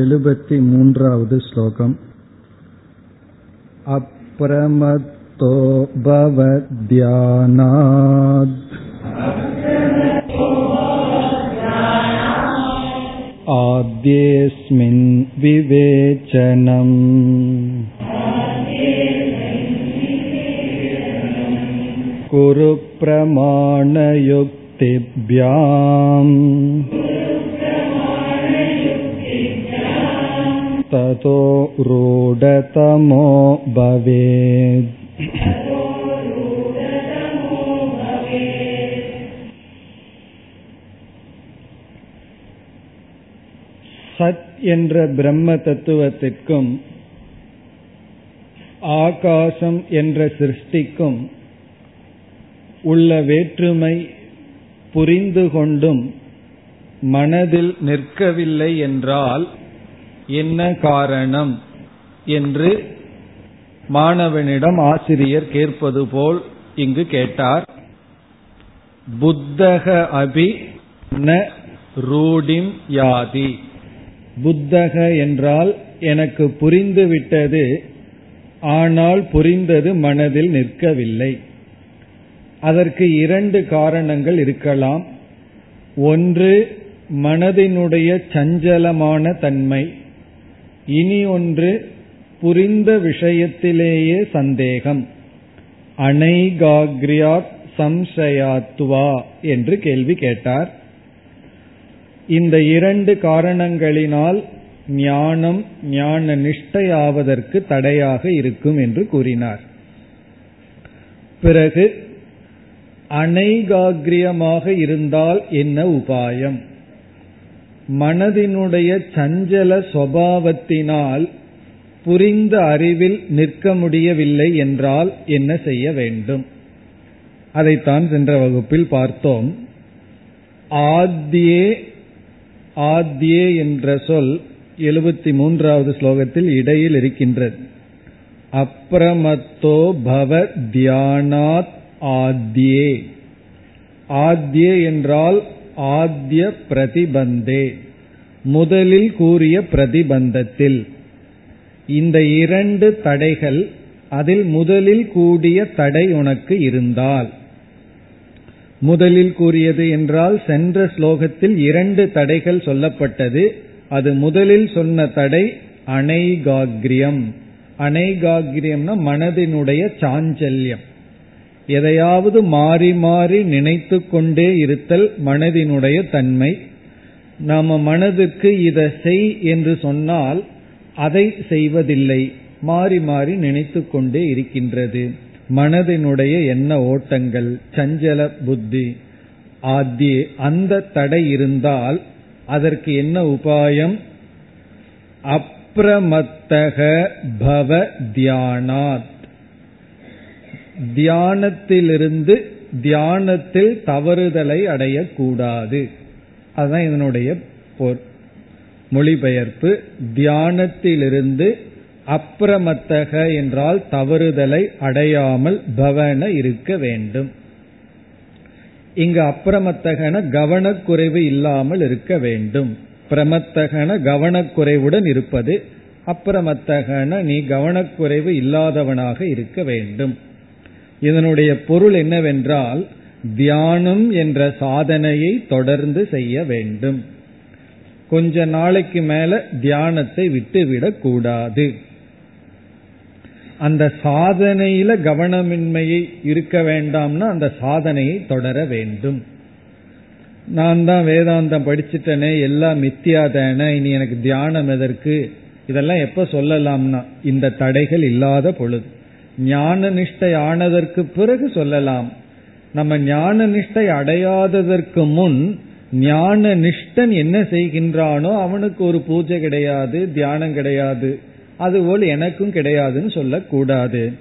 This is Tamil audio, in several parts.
एलुपति मून्रावद् श्लोकम् अप्रमत्तो भवद्यानाद् आद्येऽस्मिन् विवेचनम् कुरु प्रमाणयुक्तिभ्याम् ततो रूढतमो भवेत् சத் என்ற பிரம்ம தத்துவத்திற்கும் ஆகாசம் என்ற சிருஷ்டிக்கும் உள்ள வேற்றுமை புரிந்து கொண்டும் மனதில் நிற்கவில்லை என்றால் என்ன காரணம் என்று மாணவனிடம் ஆசிரியர் கேட்பது போல் இங்கு கேட்டார். புத்தக அபி ந ரூடிம் யாதி. புத்தக என்றால் எனக்கு புரிந்துவிட்டது ஆனால் புரிந்தது மனதில் நிற்கவில்லை. அதற்கு இரண்டு காரணங்கள் இருக்கலாம். ஒன்று மனதினுடைய சஞ்சலமான தன்மை. இனி ஒன்று புரிந்த விஷயத்திலேயே சந்தேகம். அனைகாகிரியாத் சம்சயாத்வா என்று கேள்வி கேட்டார். இந்த இரண்டு காரணங்களினால் ஞானம் ஞான நிஷ்டையாவதற்கு தடையாக இருக்கும் என்று கூறினார். பிறகு அனைகாகிரியமாக இருந்தால் என்ன உபாயம்? மனதினுடைய சஞ்சல சுவாவத்தினால் புரிந்த அறிவில் நிற்க முடியவில்லை என்றால் என்ன செய்ய வேண்டும்? அதைத்தான் சென்ற வகுப்பில் பார்த்தோம். ஆத்தியே ஆத்தியே என்ற சொல் எழுபத்தி மூன்றாவது ஸ்லோகத்தில் இடையில் இருக்கின்றது. அப்ரமத்தோ பவ தியானாத் ஆத்தியே ஆத்யே என்றால் ஆத்ய பிரதிபந்தே. முதலில் கூறிய பிரதிபந்தத்தில். இந்த இரண்டு தடைகள் அதில் முதலில் கூடிய தடை உனக்கு இருந்தால். முதலில் கூறியது என்றால் சென்ற ஸ்லோகத்தில் இரண்டு தடைகள் சொல்லப்பட்டது. அது முதலில் சொன்ன தடை அனைகாகிரியம் அனைகாகிரியம்னா மனதினுடைய சாஞ்சல்யம். எதையாவது மாறி மாறி நினைத்து கொண்டே இருத்தல் மனதினுடைய தன்மை. நாம மனதுக்கு இதை செய் என்று சொன்னால் அதை செய்வதில்லை. மாறி மாறி நினைத்து கொண்டே இருக்கின்றது. மனதினுடைய எண்ண ஓட்டங்கள்? சஞ்சல புத்தி. ஆதி அந்த தடை இருந்தால் அதற்கு என்ன உபாயம்? அப்ரமத்தக பவ தியானாத். தியானத்திலிருந்து தியானத்தில் தவறுதலை அடையக்கூடாது. அதுதான் இதனுடைய மொழிபெயர்ப்பு. தியானத்திலிருந்து அப்பிரமத்தக என்றால் தவறுதலை அடையாமல் பவன இருக்க வேண்டும். இங்கு அப்பிரமத்தகன கவனக்குறைவு இல்லாமல் இருக்க வேண்டும். பிரமத்தகன கவனக்குறைவுடன் இருப்பது அப்பிரமத்தகன நீ கவனக்குறைவு இல்லாதவனாக இருக்க வேண்டும். இதனுடைய பொருள் என்னவென்றால் தியானம் என்ற சாதனையை தொடர்ந்து செய்ய வேண்டும். கொஞ்ச நாளைக்கு மேல தியானத்தை விட்டுவிடக் கூடாது. அந்த சாதனையில கவனமின்மையை இருக்க வேண்டாம்னா அந்த சாதனையை தொடர வேண்டும். நான் தான் வேதாந்தம் படிச்சுட்டனே எல்லாம் மித்தியாதான இனி எனக்கு தியானம் எதற்கு? இதெல்லாம் எப்ப சொல்லலாம்னா இந்த தடைகள் இல்லாத பொழுது. ஞான நிஷ்டை ஆனதற்கு பிறகு சொல்லலாம். நம்ம ஞான நிஷ்டை அடையாததற்கு முன் ஞான நிஷ்டன் என்ன செய்கின்றானோ அவனுக்கு ஒரு பூஜை கிடையாது தியானம் கிடையாது. அதுபோல் எனக்கும் கிடையாதுன்னு சொல்லக்கூடாது.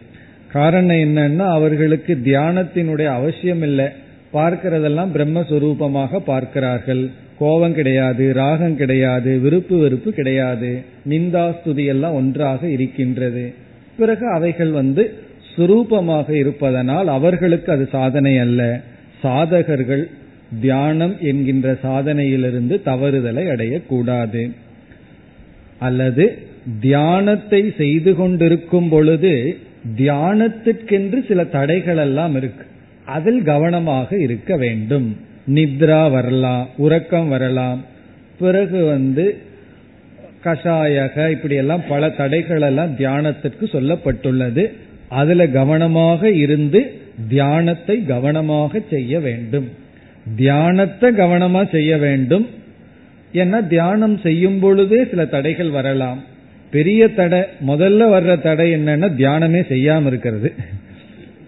காரணம் என்னன்னா அவர்களுக்கு தியானத்தினுடைய அவசியம் இல்லை பார்க்கிறதெல்லாம் பிரம்மஸ்வரூபமாக பார்க்கிறார்கள். கோபம் கிடையாது ராகம் கிடையாது விருப்பு வெறுப்பு கிடையாது. நிந்தாஸ்துதி எல்லாம் ஒன்றாக இருக்கின்றது. பிறகு அவைகள் வந்து சுரூபமாக இருப்பதனால் அவர்களுக்கு அது சாதனை அல்ல. சாதகர்கள் தியானம் என்கின்ற சாதனையிலிருந்து தவறுதலை அடையக்கூடாது. அல்லது தியானத்தை செய்து கொண்டிருக்கும் பொழுது தியானத்திற்கென்று சில தடைகள் எல்லாம் இருக்கு. அதில் கவனமாக இருக்க வேண்டும். நித்ரா வரலாம் உறக்கம் வரலாம். பிறகு வந்து கஷாயக இப்படியெல்லாம் பல தடைகள் எல்லாம் தியானத்திற்கு சொல்லப்பட்டுள்ளது. அதுல கவனமாக இருந்து தியானத்தை கவனமாக செய்ய வேண்டும். தியானத்தை கவனமா செய்ய வேண்டும். ஏன்னா தியானம் செய்யும் பொழுதே சில தடைகள் வரலாம். பெரிய தடை முதல்ல வர்ற தடை என்னன்னா தியானமே செய்யாம இருக்கிறது.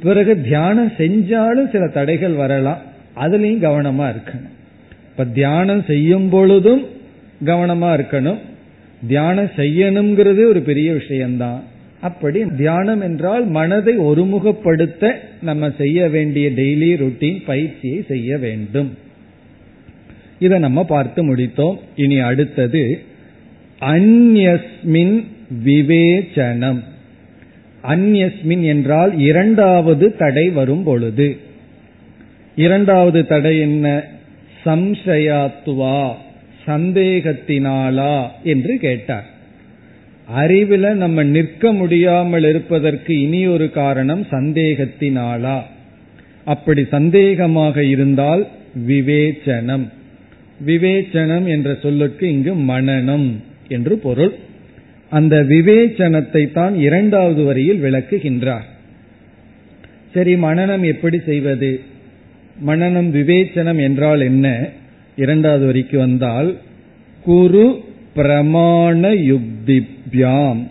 பிறகு தியானம் செஞ்சாலும் சில தடைகள் வரலாம். அதுலயும் கவனமா இருக்கணும். இப்ப தியானம் செய்யும் பொழுதும் கவனமா இருக்கணும். தியானம் செய்யணுங்கிறது ஒரு பெரிய விஷயம்தான். அப்படி தியானம் என்றால் மனதை ஒருமுகப்படுத்த நம்ம செய்ய வேண்டிய டெய்லி ருட்டீன் பயிற்சியை செய்ய வேண்டும். இதை நம்ம பார்த்து முடித்தோம். இனி அடுத்தது அந்யஸ்மின் விவேச்சனம். அந்யஸ்மின் என்றால் இரண்டாவது தடை வரும் பொழுது. இரண்டாவது தடை என்ன? சம்சயாத்துவா சந்தேகத்தினாலா என்று கேட்டார். அறிவில் நம்ம நிற்க முடியாமல் இருப்பதற்கு இனி ஒரு காரணம் சந்தேகத்தினாலா? அப்படி சந்தேகமாக இருந்தால் விவேச்சனம். விவேச்சனம் என்ற சொல்லுக்கு இங்கு மனநம் என்று பொருள். அந்த விவேச்சனத்தை தான் இரண்டாவது வரியில் விளக்குகின்றார். சரி மனநம் எப்படி செய்வது? மனநம் விவேச்சனம் என்றால் என்ன? இரண்டாவது வரிக்கு வந்தால் குரு பிரமாண வியாம்.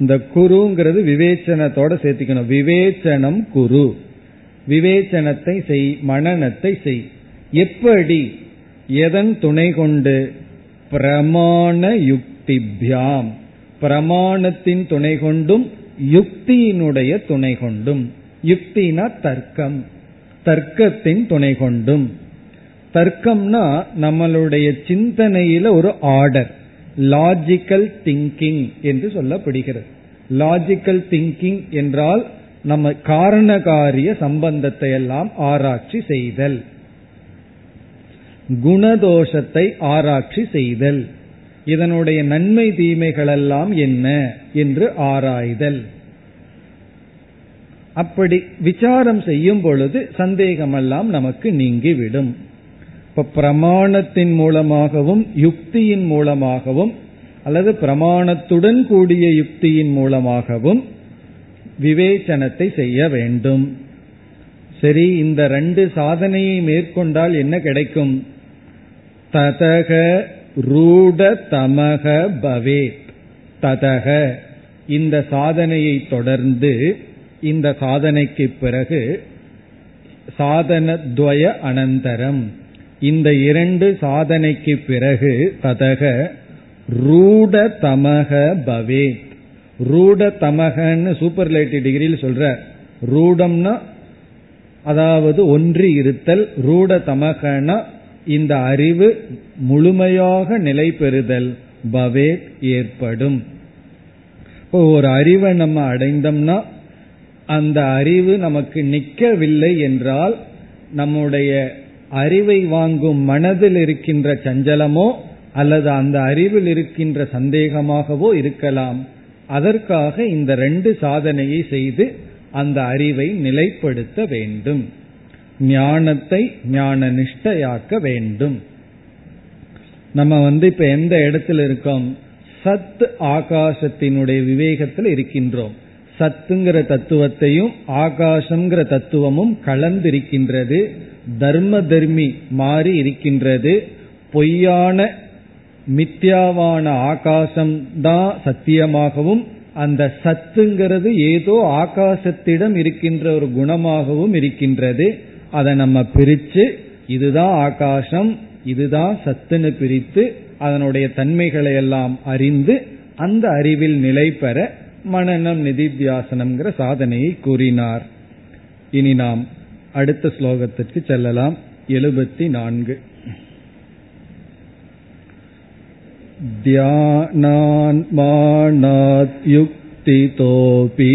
இந்த குருங்கிறது விவேச்சனத்தோட சேர்த்திக்கணும். விவேச்சனம் குரு. விவேச்சனத்தை செய் மனநத்தை செய். எப்படி? எதன் துணை கொண்டு? பிரமாண யுக்திபியாம் பிரமாணத்தின் துணை கொண்டும் யுக்தியினுடைய துணை கொண்டும். யுக்தினா தர்க்கம். தர்க்கத்தின் துணை கொண்டும். தர்க்கம்னா நம்மளுடைய சிந்தனையில ஒரு ஆர்டர். லாஜிக்கல் திங்கிங் என்று சொல்லப்படுகிறது. லாஜிக்கல் திங்கிங் என்றால் நம்ம காரணகாரிய சம்பந்தத்தை எல்லாம் ஆராய்ச்சி செய்தல். குணதோஷத்தை ஆராய்ச்சி செய்தல். இதனுடைய நன்மை தீமைகளெல்லாம் என்ன என்று ஆராய்தல். அப்படி விசாரம் செய்யும் பொழுது சந்தேகமெல்லாம் நமக்கு நீங்கிவிடும். இப்ப பிரமாணத்தின் மூலமாகவும் யுக்தியின் மூலமாகவும் அல்லது பிரமாணத்துடன் கூடிய யுக்தியின் மூலமாகவும் விவேச்சனத்தை செய்ய வேண்டும். சரி இந்த ரெண்டு சாதனையை மேற்கொண்டால் என்ன கிடைக்கும்? ததக ரூட தமக பவேத். ததக. இந்த சாதனையை தொடர்ந்து இந்த சாதனைக்கு பிறகு சாதனத்வய அனந்தரம். இந்த இரண்டு சாதனைக்கு பிறகு ததக ரூடதமக பவேத். ரூடதமகன்னு சூப்பர்லேட்டிவ் டிகிரியில் சொல்ற ரூடம்னா அதாவது ஒன்று இருத்தல் ரூடதமகனா இந்த அறிவு முழுமையாக நிலை பெறுதல் பவேத் ஏற்படும். இப்போ ஒரு அறிவை நம்ம அடைந்தோம்னா அந்த அறிவு நமக்கு நிற்கவில்லை என்றால் நம்முடைய அறிவை வாங்கும் மனதில் இருக்கின்ற சஞ்சலமோ அல்லது அந்த அறிவில் இருக்கின்ற சந்தேகமாகவோ இருக்கலாம். அதற்காக இந்த ரெண்டு சாதனையை செய்து அந்த அறிவை நிலைப்படுத்த வேண்டும். ஞானத்தை ஞான நிஷ்டையாக்க வேண்டும். நம்ம வந்து இப்ப எந்த இடத்துல இருக்கோம்? சத் ஆகாசத்தினுடைய விவேகத்தில் இருக்கின்றோம். சத்துங்கிற தத்துவத்தையும் ஆகாசங்கிற தத்துவமும் கலந்திருக்கின்றது. தர்ம தர்மி மாறி இருக்கின்றது. பொய்யான மித்யாவான ஆகாசம் தான் சத்தியமாகவும் அந்த சத்துங்கிறது ஏதோ ஆகாசத்திடம் இருக்கின்ற ஒரு குணமாகவும் இருக்கின்றது. அதை நம்ம பிரித்து இதுதான் ஆகாசம் இதுதான் சத்துன்னு பிரித்து அதனுடைய தன்மைகளை எல்லாம் அறிந்து அந்த அறிவில் நிலை பெற மனநம் நிதித்தியாசனம்ங்கிற சாதனையை கூறினார். இனி நாம் அடுத்த ஸ்லோகத்திற்கு செல்லலாம் எழுபத்தி நான்கு ध्यानान्मानाद्युक्तितोऽपि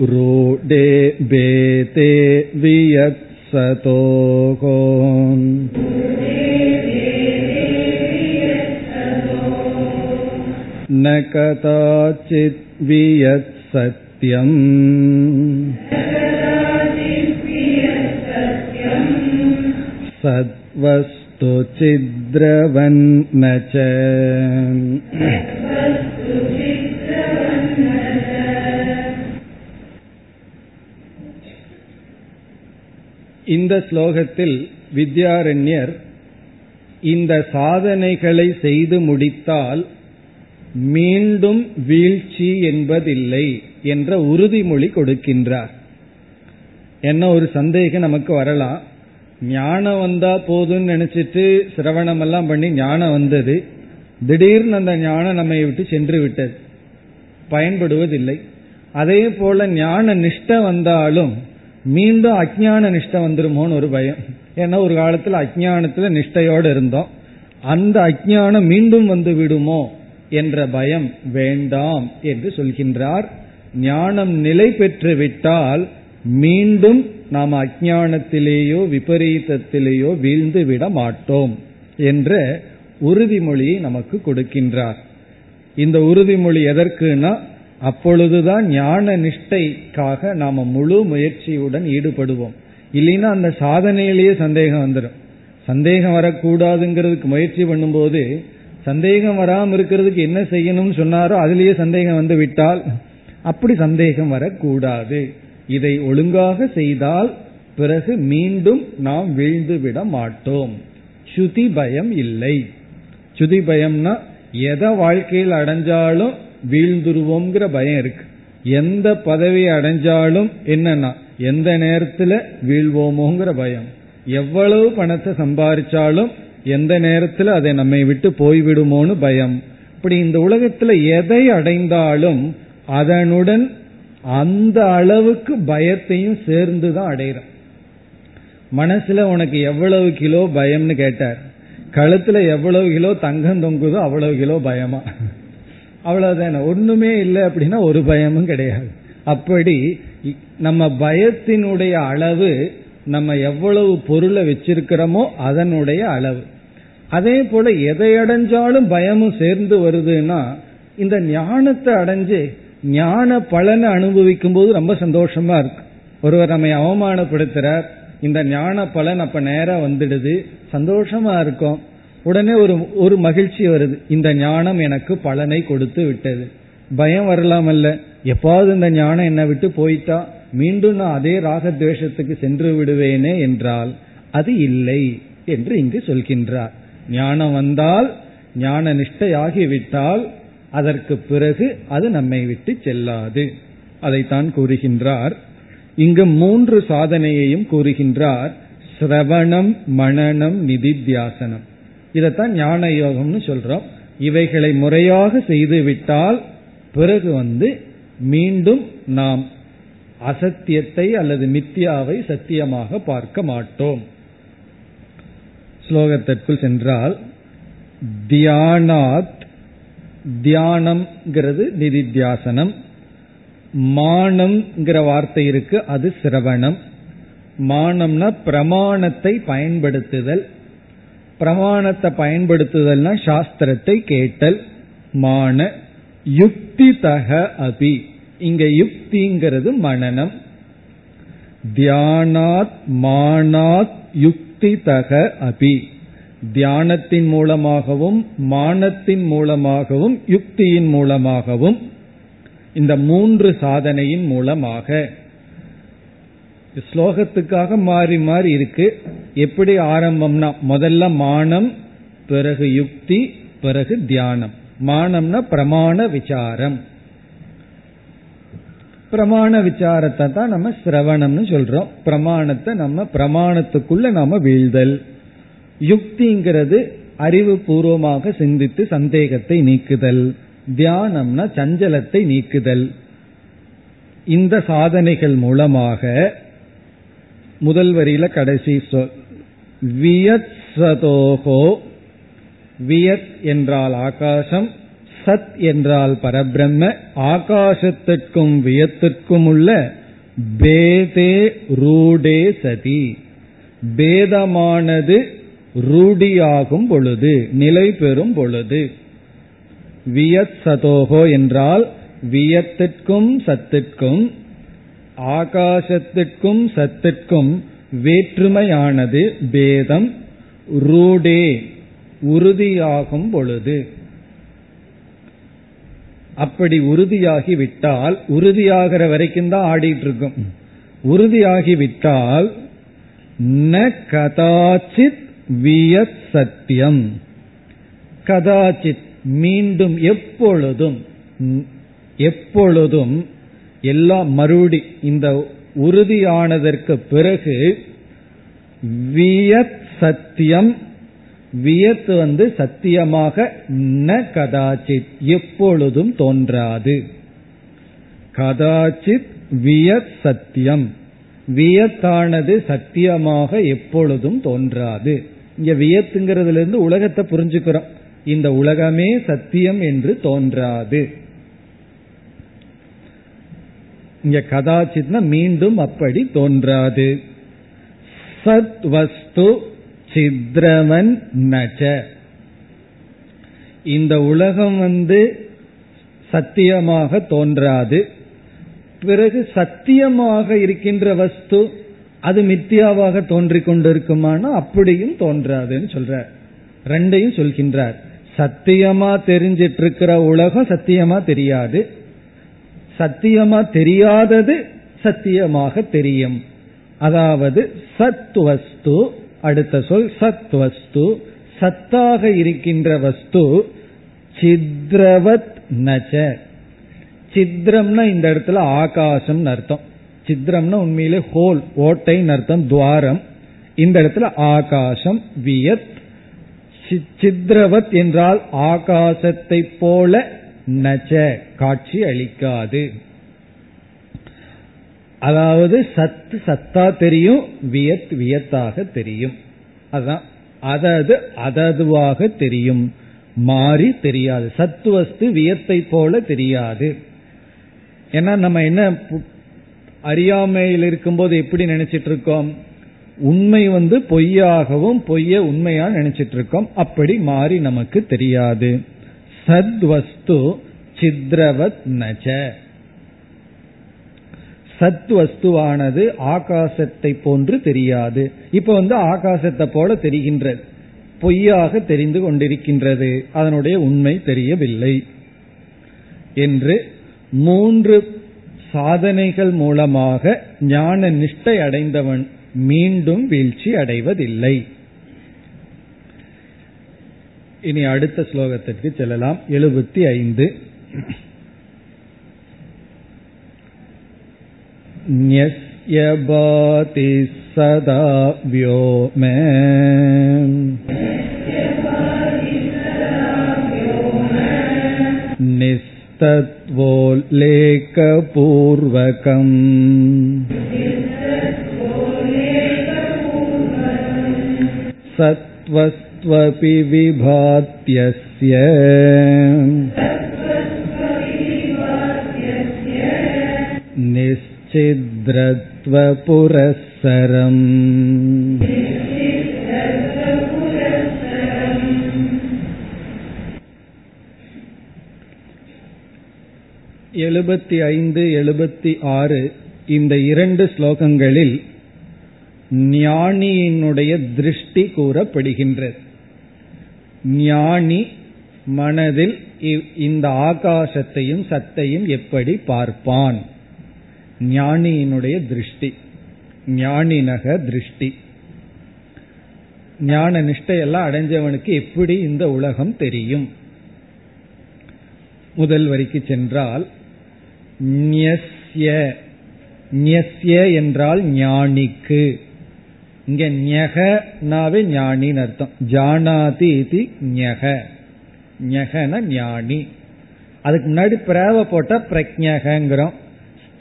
रूढे भेते वियत्सते न कदाचित् वियत् सत्यम् सद्वस्तु चिद्रवन्न च இந்த ஸ்லோகத்தில் வித்யாரண்யர் இந்த சாதனைகளை செய்து முடித்தால் மீண்டும் வீழ்ச்சி என்பதில்லை என்ற உறுதிமொழி கொடுக்கின்றார். என்ன ஒரு சந்தேகம் நமக்கு வரலாம். ஞானம் வந்தா போதும்னு நினைச்சிட்டு சிரவணம் எல்லாம் பண்ணி ஞானம் வந்தது. திடீர்னு அந்த ஞானம் நம்மை விட்டு சென்று விட்டது. பயன்படுவதில்லை. அதே போல ஞான நிஷ்ட வந்தாலும் மீண்டும் அஜான நிஷ்ட வந்துருமோன்னு ஒரு பயம். ஏன்னா ஒரு காலத்துல அஜானத்துல நிஷ்டையோடு இருந்தோம். அந்த அஜானம் மீண்டும் வந்து விடுமோ? என்ற பயம் வேண்டாம் என்று சொல்கின்றார். ஞானம் நிலை பெற்று விட்டால் மீண்டும் நாம் அஜானத்திலேயோ விபரீதத்திலேயோ வீழ்ந்து விட மாட்டோம் என்ற உறுதிமொழியை நமக்கு கொடுக்கின்றார். இந்த உறுதிமொழி எதற்குனா அப்பொழுதுதான் ஞான நிஷ்டைக்காக நாம முழு முயற்சியுடன் ஈடுபடுவோம். இல்லைன்னா அந்த சாதனையிலேயே சந்தேகம் வந்துடும் சந்தேகம் வரக்கூடாதுங்கிறதுக்கு முயற்சி பண்ணும்போது சந்தேகம் வராமல் இருக்கிறதுக்கு என்ன செய்யணும்னு சொன்னாரோ அதுலேயே சந்தேகம் வந்து விட்டால் அப்படி சந்தேகம் வரக்கூடாது. இதை ஒழுங்காக செய்தால் பிறகு மீண்டும் நாம் வீழ்ந்து விட மாட்டோம். சுதி பயம் இல்லை. சுதி பயம்னா எதை வாழ்க்கையில் அடைஞ்சாலும் வீழ்ந்துருவோங்கிற பயம் இருக்கு. எந்த பதவி அடைஞ்சாலும் என்னன்னா எந்த நேரத்துல வீழ்வோமோங்கிற பயம். எவ்வளவு பணத்தை சம்பாதிச்சாலும் எந்த நேரத்தில் அதை நம்மை விட்டு போய்விடுமோன்னு பயம். இப்படி இந்த உலகத்துல எதை அடைந்தாலும் அதனுடன் அந்த அளவுக்கு பயத்தையும் சேர்ந்து தான் அடைகிறோம் மனசுல உனக்கு எவ்வளவு கிலோ பயம்னு கேட்டார். கழுத்துல எவ்வளவு கிலோ தங்கம் தொங்குதோ அவ்வளவு கிலோ பயமா. அவ்வளவுதானே. ஒண்ணுமே இல்லை அப்படின்னா ஒரு பயமும் கிடையாது. அப்படி நம்ம பயத்தினுடைய அளவு நம்ம எவ்வளவு பொருளை வச்சிருக்கிறோமோ அதனுடைய அளவு. அதே போல எதை அடைஞ்சாலும் பயமும் சேர்ந்து வருதுன்னா இந்த ஞானத்தை அடைஞ்சு ஞான பலனை அனுபவிக்கும் போது ரொம்ப சந்தோஷமா இருக்கு. ஒருவர் நம்மை அவமானப்படுத்துறார் இந்த ஞான பலன் அப்ப நேரம் வந்துடுது சந்தோஷமா இருக்கும். உடனே ஒரு ஒரு மகிழ்ச்சி வருது இந்த ஞானம் எனக்கு பலனை கொடுத்து விட்டது. பயம் வரலாமல்ல எப்பாவது இந்த ஞானம் என்னை விட்டு போயிட்டா மீண்டும் நான் அதே ராகத்வேஷத்துக்கு சென்று விடுவேனே என்றால் அது இல்லை என்று இங்கு சொல்கின்றார். ஞானம் வந்தால் ஞான நிஷ்டையாகிவிட்டால் அதற்கு பிறகு அது நம்மை விட்டு செல்லாது. அதைத்தான் கூறுகின்றார். இங்கு மூன்று சாதனையையும் கூறுகின்றார். சிரவணம் மனநம் நிதித்தியாசனம். இதைத்தான் ஞான யோகம்னு சொல்றோம். இவைகளை முறையாக செய்து விட்டால் பிறகு வந்து மீண்டும் நாம் அசத்தியத்தை அல்லது மித்யாவை சத்தியமாக பார்க்க மாட்டோம். ஸ்லோகத்திற்குள் சென்றால் தியானாத் தியானம்ங்கிறது நிதித்தியாசனம். மானம்ங்கிற வார்த்தை இருக்கு அது சிரவணம். மானம்னா பிரமாணத்தை பயன்படுத்துதல். பிரமாணத்தை பயன்படுத்துதல்னா சாஸ்திரத்தை கேட்டல். மான யுக்தி தக அபி. இங்க யுக்திங்கிறது மனநம். தியானாத் மானாத் யுக்தி தக அபி. தியானத்தின் மூலமாகவும் மானத்தின் மூலமாகவும் யுக்தியின் மூலமாகவும் இந்த மூன்று சாதனையின் மூலமாக. ஸ்லோகத்துக்காக மாறி மாறி இருக்கு. எப்படி ஆரம்பம்னா முதல்ல மானம் பிறகு யுக்தி பிறகு தியானம். மானம்னா பிரமாண விசாரம். பிரமாண விசாரத்தை தான் நம்ம சிரவணம்னு சொல்றோம். பிரமாணத்தை நம்ம பிரமாணத்துக்குள்ள நாம வீழ்தல். யுக்திங்கிறது அறிவு பூர்வமாக சிந்தித்து சந்தேகத்தை நீக்குதல். தியானம்னா சஞ்சலத்தை நீக்குதல். இந்த சாதனைகள் மூலமாக முதல் வரியில கடைசி சொல் வியத் சதோகோ வியத் என்றால் ஆகாசம் சத் என்றால் பரபிரம்ம ஆகாசத்திற்கும் வியத்திற்கும் உள்ள பேதே ரூடே சதி. பேதமானது ரூடியாகும் பொழுது நிலை பெறும் பொழுது. வியத் சதோகோ என்றால் வியத்திற்கும் சத்திற்கும் ஆகாசத்திற்கும் சத்திற்கும் வேற்றுமையானது பேதம் ரூடே உறுதியாகும் பொழுது. அப்படி உறுதியாகி விட்டால் உறுதியாகிற வரைக்கும் தான் ஆடிட்டு இருக்கும். உறுதியாகி விட்டால் ந கதாச்சித் வியத் சத்தியம் கதாச்சித் மீண்டும் எப்பொழுதும் எப்பொழுதும் எல்லாம் மறுபடி இந்த உறுதியானதற்கு பிறகு வியத் சத்தியம் வியத்து வந்து சத்தியமாக ந கதாச்சித் எப்பொழுதும் தோன்றாது. கதாச்சித் வியத் சத்தியம். வியத்தானது சத்தியமாக எப்பொழுதும் தோன்றாது. இங்க வியத்துங்கிறதுல இருந்து உலகத்தை புரிஞ்சுக்கிறோம். இந்த உலகமே சத்தியம் என்று தோன்றாது. இங்க கதாச்சித்னா மீண்டும் அப்படி தோன்றாது. சத் வஸ்து சித்ரவன் நஜ இந்த உலகம் வந்து சத்தியமாக தோன்றாது. பிறகு சத்தியமாக இருக்கின்ற வஸ்து அது மித்தியாவாக தோன்றிக் கொண்டிருக்குமானா அப்படியும் தோன்றாதுன்னு சொல்றார். ரெண்டையும் சொல்கின்றார். சத்தியமா தெரிஞ்சிட்டு இருக்கிற உலகம் சத்தியமா தெரியாது. சத்தியமா தெரியாதது சத்தியமாக தெரியும். அதாவது சத் வஸ்து அடுத்த சொல் சத் வஸ்து சத்தாக இருக்கின்ற வஸ்து சித்ரவத் நச்ச. சித்ரம்னா இந்த இடத்துல ஆகாசம் அர்த்தம். சித்ரம்னா உண்மையிலே ஹோல் ஓட்டைன்னு அர்த்தம் துவாரம். இந்த இடத்துல ஆகாசம் வியத். சித்ரவத் என்றால் ஆகாசத்தை போல நச்ச காட்சி அளிக்காது. அதாவது சத்து சத்தா தெரியும் வியத் வியத்தாக தெரியும். அதான். அதது அததுவாக தெரியும். மாறி தெரியாது. சத்து வஸ்து வியத்தை போல தெரியாது. ஏன்னா நம்ம என்ன அறியாமையில் இருக்கும்போது எப்படி நினைச்சிட்டு இருக்கோம் உண்மை வந்து பொய்யாகவும் பொய்ய உண்மையா நினைச்சிட்டு இருக்கோம் அப்படி மாறி நமக்கு தெரியாது. சத்வஸ்து சித்ரவத் நச்ச. சத் வஸ்துவானது ஆகாசத்தை போன்று தெரியாது. இப்ப வந்து ஆகாசத்தை போல தெரிகின்றது. பொய்யாக தெரிந்து கொண்டிருக்கின்றது. அதனுடைய உண்மை தெரியவில்லை. என்று மூன்று சாதனைகள் மூலமாக ஞான நிஷ்டை அடைந்தவன் மீண்டும் வீழ்ச்சி அடைவதில்லை. இனி அடுத்த ஸ்லோகத்திற்கு செல்லலாம். எழுபத்தி ஐந்து. न्यस्य भाति सदा व्योम निस्तत्वोल्लेखपूर्वकम् सत्त्वस्त्वपि विभात्यस्य சித்ரத்வபுரஸ்ஸரம் எழுபத்தி ஐந்து எழுபத்தி ஆறு இந்த இரண்டு ஸ்லோகங்களில் ஞானியினுடைய திருஷ்டி கூறப்படுகின்றது. ஞானி மனதில் இந்த ஆகாசத்தையும் சத்தையும் எப்படி பார்ப்பான்? ஞானியினுடைய திருஷ்டி. ஞானினக திருஷ்டி. ஞான நிஷ்டையெல்லாம் அடைஞ்சவனுக்கு எப்படி இந்த உலகம் தெரியும்? முதல் வரிக்கு சென்றால் ஞஸ்ய. என்றால் ஞானிக்கு. இங்க ஞகனாவே ஞானின்னு அர்த்தம். ஜானாதி இது ஞக. ஞகன ஞானி. அதுக்கு முன்னாடி பிரேவ போட்டா பிரக்ஞகங்கிறோம்.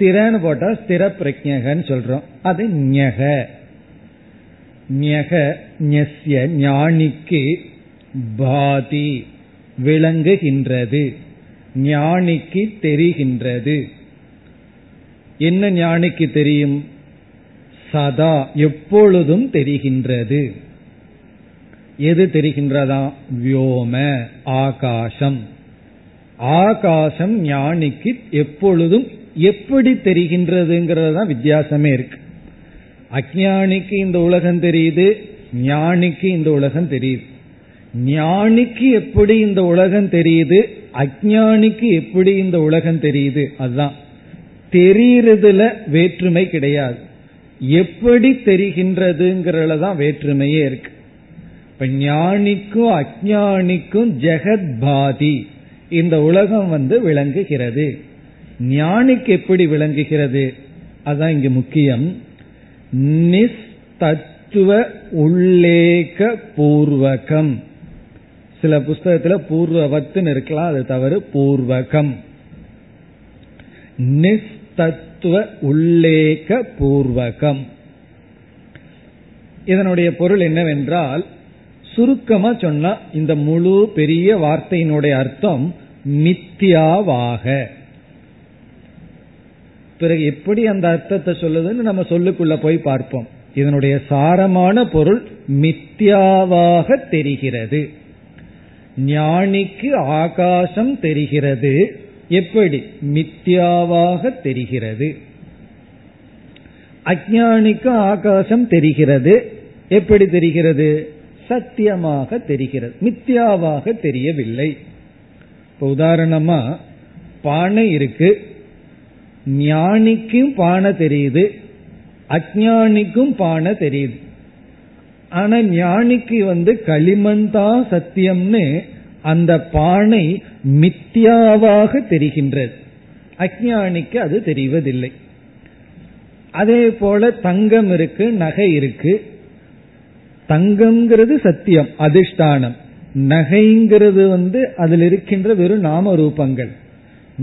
ஸ்திரன்னு போட்டா ஸ்திர பிரஜகன்னு சொல்றோம். அது ஞக. ஞக ஞஸ்ய ஞானிக்கு பாதி விளங்குகின்றது. ஞானிக்கு தெரிகின்றது. என்ன ஞானிக்கு தெரியும்? சதா எப்பொழுதும் தெரிகின்றது. எது தெரிகின்றதா? வியோம ஆகாசம். ஆகாசம் ஞானிக்கு எப்பொழுதும் எப்படி தெரிகின்றதுங்கிறது தான் வித்தியாசமே இருக்கு. அஜானிக்கு இந்த உலகம் தெரியுது ஞானிக்கு இந்த உலகம் தெரியுது. ஞானிக்கு எப்படி இந்த உலகம் தெரியுது அஜானிக்கு எப்படி இந்த உலகம் தெரியுது அதுதான். தெரியறதுல வேற்றுமை கிடையாது. எப்படி தெரிகின்றதுங்கிறதுல தான் வேற்றுமையே இருக்கு. இப்ப ஞானிக்கும் அஜானிக்கும் ஜெகத் பாதி இந்த உலகம் வந்து விளங்குகிறது. ஞானிக்கு எப்படி விளங்குகிறது? அதான் இங்கு முக்கியம். நிஸ்தத்துவ உள்ளேக பூர்வகம். சில புஸ்தகத்துல பூர்வவத்துன்னு இருக்கலாம் அது தவறு பூர்வகம். நிஸ்தத்துவ உள்ளேக பூர்வகம். இதனுடைய பொருள் என்னவென்றால் சுருக்கமா சொன்னா இந்த முழு பெரிய வார்த்தையினுடைய அர்த்தம் மித்தியாவாக பிறகு எப்படி அந்த அர்த்தத்தை சொல்லுதுன்னு நம்ம சொல்லுக்குள்ள போய் பார்ப்போம். இதனுடைய சாரமான பொருள் மித்யாவாக தெரிகிறது. ஞானிக்கு ஆகாசம் தெரிகிறது. எப்படி? மித்யாவாக தெரிகிறது. அஜானிக்கு ஆகாசம் தெரிகிறது. எப்படி தெரிகிறது? சத்தியமாக தெரிகிறது. மித்யாவாக தெரியவில்லை. இப்போ உதாரணமா பானை இருக்கு. ஞானிக்கும் பானை தெரியுது அஜானிக்கும் பானை தெரியுது. ஆனா ஞானிக்கு வந்து களிமந்தா சத்தியம்னு அந்த பானை மித்தியாவாக தெரிகின்றது. அஜானிக்கு அது தெரிவதில்லை. அதே போல தங்கம் இருக்கு நகை இருக்கு. தங்கம்ங்கிறது சத்தியம் அதிஷ்டானம். நகைங்கிறது வந்து அதில் இருக்கின்ற வெறும் நாம ரூபங்கள்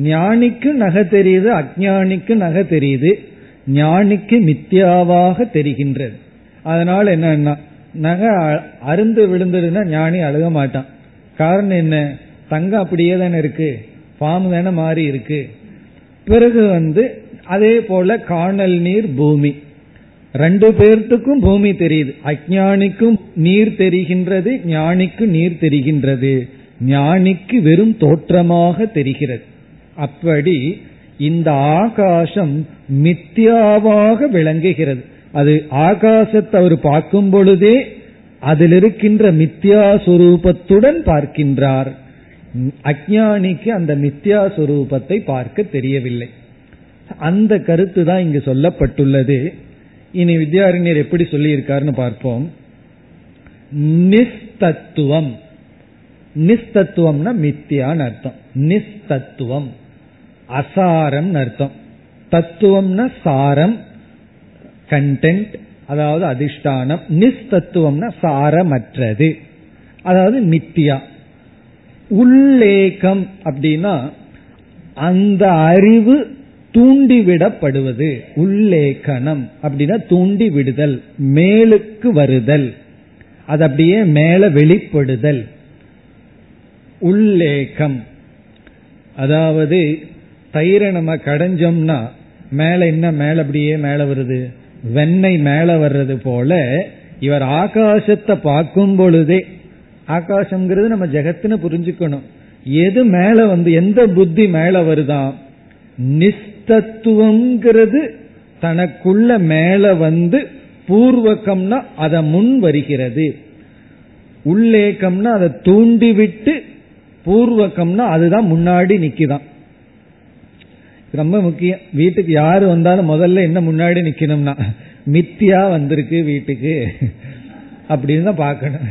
ஞானிக்கு நகை தெரியுது அஜானிக்கு நகை தெரியுது. ஞானிக்கு மித்தியாவாக தெரிகின்றது. அதனால என்னன்னா நகை அருந்து விழுந்ததுன்னா ஞானி அழுக மாட்டான். காரணம் என்ன? தங்கம் அப்படியே தானே இருக்கு. பாம்பு தானே மாறி இருக்கு. பிறகு வந்து அதே போல காணல் நீர் பூமி. ரெண்டு பேர்த்துக்கும் பூமி தெரியுது. அஜானிக்கும் நீர் தெரிகின்றது ஞானிக்கு நீர் தெரிகின்றது. ஞானிக்கு வெறும் தோற்றமாக தெரிகிறது. அப்படி இந்த ஆகாசம் மித்தியாவாக விளங்குகிறது. அது ஆகாசத்தை அவர் பார்க்கும் பொழுதே அதில் இருக்கின்ற மித்யா சுரூபத்துடன் பார்க்கின்றார். அஜானிக்கு அந்த மித்யா சுரூபத்தை பார்க்க தெரியவில்லை. அந்த கருத்து தான் இங்கு சொல்லப்பட்டுள்ளது. இனி வித்யாரண்யர் எப்படி சொல்லியிருக்காருன்னு பார்ப்போம். நிஸ்தத்துவம். நிஸ்தத்துவம்னா மித்தியான்னு அர்த்தம். நிஸ்தத்துவம். அசாரம் அர்த்தம். தத்துவம்னா சாரம் கண்டென்ட் அதாவது அதிஷ்டானம் நிஸ்தத்துவம்னா சாரமற்றது. அதாவது மித்தியா. உள்ளேகம் அப்படின்னா அந்த அறிவு தூண்டிவிடப்படுவது. உள்ளேக்கணம் அப்படின்னா தூண்டி விடுதல் மேலுக்கு வருதல். அது அப்படியே மேல வெளிப்படுதல். உள்ளேக்கம் அதாவது தயிரை நம்ம கடைஞ்சோம்னா மேல என்ன மேல அப்படியே மேல வருது? வெண்ணெய் மேல வர்றது போல இவர் ஆகாசத்தை பார்க்கும் பொழுதே ஆகாசம்ங்கிறது நம்ம ஜெகத்துன்னு புரிஞ்சுக்கணும். எது மேல வந்து எந்த புத்தி மேல வருதான் நிஸ்தத்துவம்ங்கிறது தனக்குள்ள மேல வந்து பூர்வக்கம்னா அதை முன் வருகிறது. உள்ளேக்கம்னா அதை தூண்டிவிட்டு பூர்வக்கம்னா அதுதான் முன்னாடி நிக்குதான். ரொம்ப முக்கியம். வீட்டுக்கு யார் வந்தாலும் முதல்ல என்ன முன்னாடி நிக்கணும்னா மித்தியா வந்திருக்கு வீட்டுக்கு. அப்படின்னு தான் பார்க்கணும்.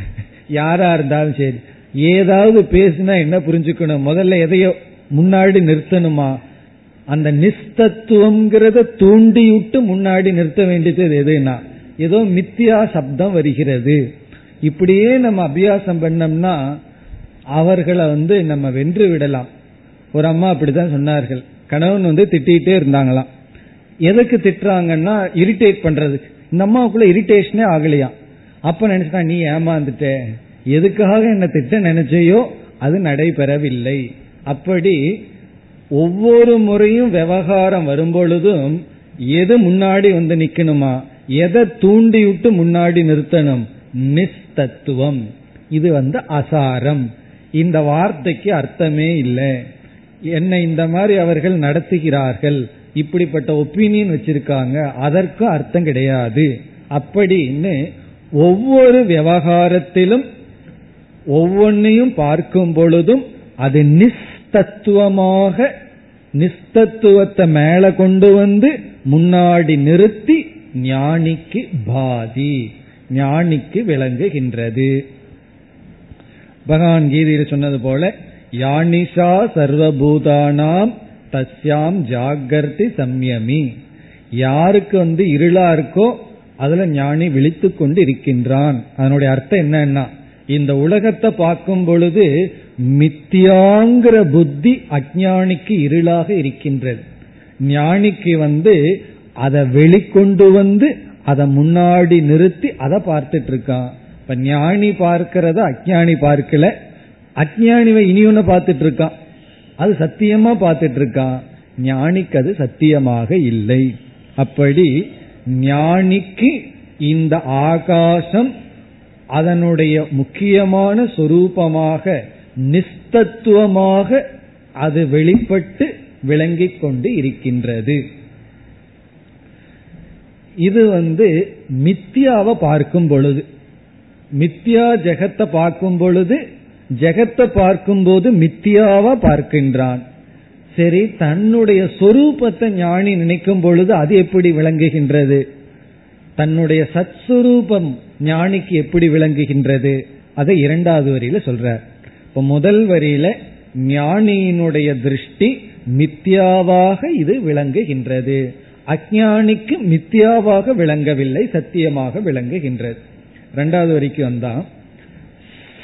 யாரா இருந்தாலும் சரி. ஏதாவது பேசுனா என்ன புரிஞ்சுக்கணும்? முதல்ல எதையோ முன்னாடி நிறுத்தணுமா? அந்த நிஸ்தத்துவம்ங்கிறத தூண்டிவிட்டு முன்னாடி நிறுத்த வேண்டியது எதுனா ஏதோ மித்தியா சப்தம் வருகிறது. இப்படியே நம்ம அபியாசம் பண்ணோம்னா அவர்களை வந்து நம்ம வென்று விடலாம். ஒரு அம்மா அப்படிதான் சொன்னார்கள். கணவன் வந்து திட்டிகிட்டே இருந்தாங்களாம். எதுக்கு திட்டுறாங்கன்னா இரிட்டேட் பண்றதுக்கு இந்த அம்மாவுக்குள்ள இரிட்டேஷனே ஆகலையா அப்ப நினைச்சா நீ ஏமாந்துட்ட. எதுக்காக என்ன திட்ட நினைச்சையோ அது நடைபெறவில்லை. அப்படி ஒவ்வொரு முறையும் விவகாரம் வரும்பொழுதும் எது முன்னாடி வந்து நிக்கணுமா? எதை தூண்டி விட்டு முன்னாடி நிறுத்தணும்? நிஸ்தத்துவம். இது வந்து அசாரம். இந்த வார்த்தைக்கு அர்த்தமே இல்லை. என்னை இந்த மாதிரி அவர்கள் நடத்துகிறார்கள் இப்படிப்பட்ட ஒப்பீனியன் வச்சிருக்காங்க அதற்கும் அர்த்தம் கிடையாது. அப்படின்னு ஒவ்வொரு விவகாரத்திலும் ஒவ்வொன்னையும் பார்க்கும் பொழுதும் அது நிஸ்தத்துவமாக நிஸ்தத்துவத்தை மேல கொண்டு வந்து முன்னாடி நிறுத்தி ஞானிக்கு பாதி ஞானிக்கு விளங்குகின்றது. பகவான் கீதையில் சொன்னது போல யானிஷா சர்வபூதானாம் தஸ்யாம் ஜாகர்த்தி சம்யமி. யாருக்கு வந்து இருளா இருக்கோ அதுல ஞானி விழித்து கொண்டு இருக்கின்றான் அதனுடைய அர்த்தம் என்னன்னா இந்த உலகத்தை பார்க்கும் பொழுது மித்தியாங்கிற புத்தி அஜானிக்கு இருளாக இருக்கின்றது. ஞானிக்கு வந்து அதை வெளிக்கொண்டு வந்து அதை முன்னாடி நிறுத்தி அதை பார்த்துட்டு இருக்கான். இப்ப ஞானி பார்க்கிறத அஜானி பார்க்கல. அஜானிவை இனி ஒன்று பார்த்துட்டு இருக்கான் அது சத்தியமா பார்த்துட்டு இருக்கான் ஞானிக்கு அது சத்தியமாக இல்லை. அப்படி ஞானிக்கு இந்த ஆகாசம் அதனுடைய முக்கியமான சொரூபமாக நிஸ்தத்துவமாக அது வெளிப்பட்டு விளங்கிக் கொண்டு இருக்கின்றது. இது வந்து மித்தியாவை பார்க்கும் பொழுது மித்தியா ஜெகத்தை பார்க்கும் பொழுது ஜெகத்தை பார்க்கும்போது மித்தியாவா பார்க்கின்றான். சரி தன்னுடைய சொரூபத்தை ஞானி நினைக்கும் பொழுது அது எப்படி விளங்குகின்றது? தன்னுடைய சத்ஸ்வரூபம் ஞானிக்கு எப்படி விளங்குகின்றது? அதை இரண்டாவது வரியில சொல்றார். இப்ப முதல் வரியில ஞானியினுடைய திருஷ்டி மித்யாவாக இது விளங்குகின்றது. அஜானிக்கு மித்யாவாக விளங்கவில்லை சத்தியமாக விளங்குகின்றது. இரண்டாவது வரைக்கும் வந்தான்.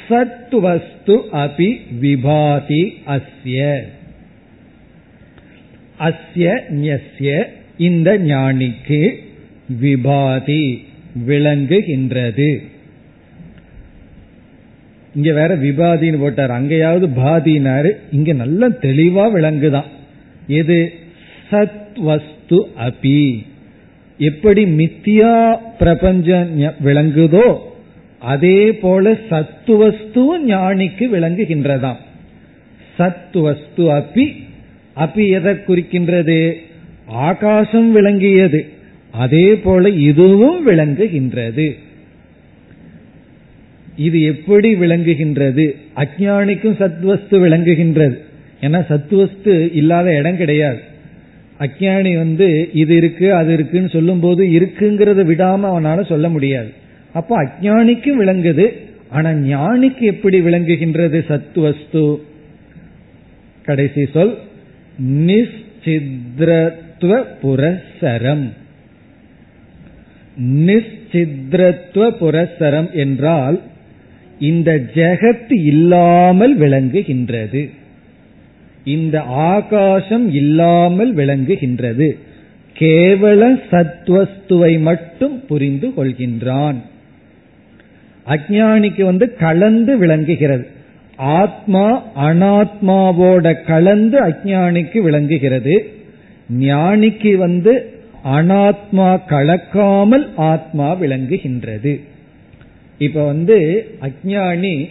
சத்வஸ்து அபி விபாதி அஸ்ய அஸ்ய ஞஸ்ய இந்த ஞானிக்கு விபாதி விளங்குகின்றது இங்க வேற விபாதின்னு போட்டார். அங்கேயாவது பாதினாரு. இங்க நல்ல தெளிவா விளங்குதான். எது? சத்வஸ்து அபி. எப்படி மித்தியா பிரபஞ்சம் விளங்குதோ அதே போல சத்துவஸ்துவும் ஞானிக்கு விளங்குகின்றதாம். சத்துவஸ்து அப்பி அப்பி எதை குறிக்கின்றது? ஆகாசம் விளங்கியது. அதே போல இதுவும் விளங்குகின்றது. இது எப்படி விளங்குகின்றது? அஜானிக்கும் சத்வஸ்து விளங்குகின்றது. ஏன்னா சத்துவஸ்து இல்லாத இடம் கிடையாது. அஜானி வந்து இது இருக்கு அது இருக்குன்னு சொல்லும் போது இருக்குங்கிறத விடாம அவனால சொல்ல முடியாது. அப்ப அஜானிக்கும் விளங்குது. ஆனா ஞானிக்கு எப்படி விளங்குகின்றது? சத்வஸ்து. கடைசி சொல் நிச்சித்ரத்துவ புரசரம் நிச்சித்ரத்துவ புரசரம் என்றால் இந்த ஜெகத் இல்லாமல் விளங்குகின்றது. இந்த ஆகாசம் இல்லாமல் விளங்குகின்றது. கேவல சத்வஸ்துவை மட்டும் புரிந்து கொள்கின்றான். அஜானிக்கு வந்து கலந்து விளங்குகிறது. ஆத்மா அனாத்மாவோட கலந்து அஜானிக்கு விளங்குகிறது. ஞானிக்கு வந்து அனாத்மா கலக்காமல் ஆத்மா விளங்குகின்றது. இப்ப வந்து அஜானி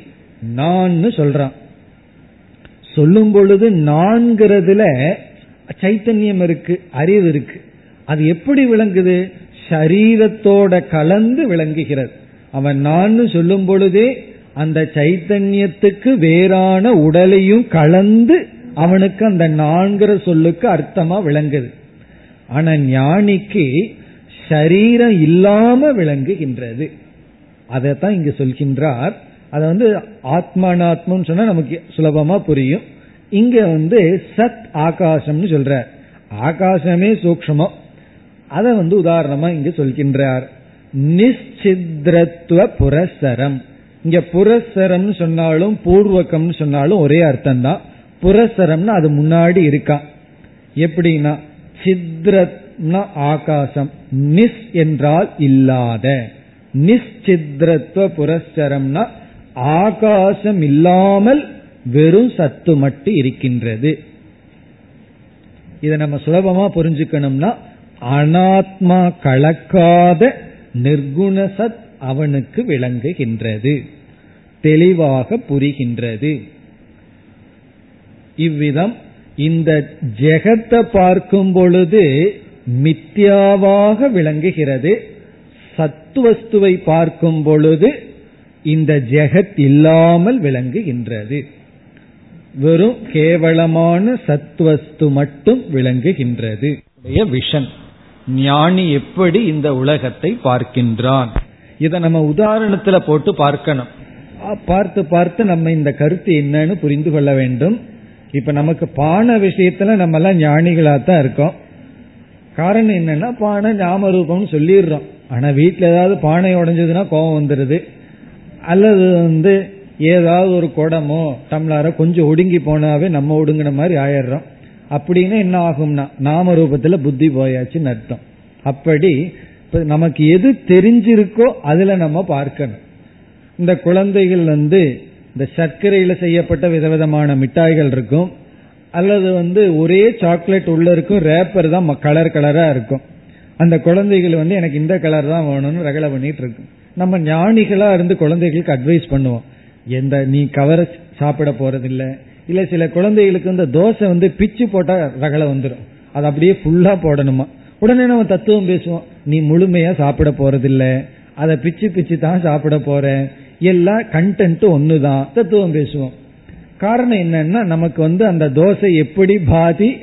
நான் சொல்றான். சொல்லும் பொழுது நான்கிறதுல சைத்தன்யம் இருக்கு அறிவு இருக்கு. அது எப்படி விளங்குது? சரீரத்தோட கலந்து விளங்குகிறது. அவன் நான் சொல்லும் பொழுதே அந்த சைத்தன்யத்துக்கு வேறான உடலையும் கலந்து அவனுக்கு அந்த நான்கிற சொல்லுக்கு அர்த்தமா விளங்குது. ஆனா ஞானிக்கு சரீரம் இல்லாம விளங்குகின்றது. அதைத்தான் இங்க சொல்கின்றார். அதை வந்து ஆத்மானாத்மம் சொன்னா நமக்கு சுலபமா புரியும். இங்க வந்து சத் ஆகாசம்னு சொல்றார். ஆகாசமே சூக்ஷமம். அதை வந்து உதாரணமா இங்க சொல்கின்றார். நிச்சித்ரத்துவ புரசரம் இங்க புரசரம்னு சொன்னாலும் பூர்வகம்னு சொன்னாலும் ஒரே அர்த்தம் தான் புரசரம்னா அது முன்னாடி இருக்கா. எப்படின்னா சித்ரத்னா ஆகாசம். நிஸ் என்றால் இல்லாத. நிச்சித்ரத்துவ புரஸ்சரம்னா ஆகாசம் இல்லாமல் வெறும் சத்து மட்டும் இருக்கின்றது. இதை நம்ம சுலபமா புரிஞ்சுக்கணும்னா அனாத்மா கலக்காத நிர்குண சத் அவனுக்கு விளங்குகின்றது. தெளிவாக புரிகின்றது. இவ்விதம் இந்த ஜெகத்தை பார்க்கும் பொழுது மித்யாவாக விளங்குகிறது. சத்துவஸ்துவை பார்க்கும் பொழுது இந்த ஜெகத் இல்லாமல் விளங்குகின்றது. வெறும் கேவலமான சத்வஸ்து மட்டும் விளங்குகின்றது. விஷன். ஞானி எப்படி இந்த உலகத்தை பார்க்கின்றான்? இதை நம்ம உதாரணத்துல போட்டு பார்க்கணும். பார்த்து பார்த்து நம்ம இந்த கருத்து என்னன்னு புரிந்து கொள்ள வேண்டும். இப்ப நமக்கு பானை விஷயத்துல நம்ம எல்லாம் ஞானிகளா தான் இருக்கோம். காரணம் என்னன்னா பானை ஞாபக ரூபம்னு சொல்லிடுறோம். ஆனா வீட்டுல ஏதாவது பானை உடஞ்சதுன்னா கோபம் வந்துடுது அல்லது வந்து ஏதாவது ஒரு குடமோ டம்ளாரோ கொஞ்சம் ஒடுங்கி போனாவே நம்ம ஒடுங்கின மாதிரி ஆயிடுறோம். அப்படின்னு என்ன ஆகும்னா நாம ரூபத்துல புத்தி போயாச்சுன்னு அர்த்தம். அப்படி நமக்கு எது தெரிஞ்சிருக்கோ அதுல நம்ம பார்க்கணும். இந்த குழந்தைகள் வந்து இந்த சர்க்கரையில செய்யப்பட்ட விதவிதமான மிட்டாய்கள் இருக்கும். அல்லது வந்து ஒரே சாக்லேட் உள்ள இருக்கும் ரேப்பர் தான் கலர் கலரா இருக்கும். அந்த குழந்தைகள் வந்து எனக்கு இந்த கலர் தான் வேணும்னு ரகலை பண்ணிட்டு இருக்கும். நம்ம ஞானிகளா இருந்து குழந்தைகளுக்கு அட்வைஸ் பண்ணுவோம். எந்த நீ கவரை சாப்பிட போறதில்லை. இல்ல சில குழந்தைகளுக்கு இந்த தோசை வந்து பிச்சு போட்டா ரகலை வந்துடும் அது அப்படியே ஃபுல்லா போடணுமா? உடனே நம்ம தத்துவம் பேசுவோம். நீ முழுமையா சாப்பிட போறதில்ல. அதை பிச்சு பிச்சு தான் சாப்பிட போற எல்லா ஒன்று ஒண்ணுதான். தத்துவம் பேசுவோம். காரணம் என்னன்னா நமக்கு வந்து அந்த தோசை எப்படி பாதி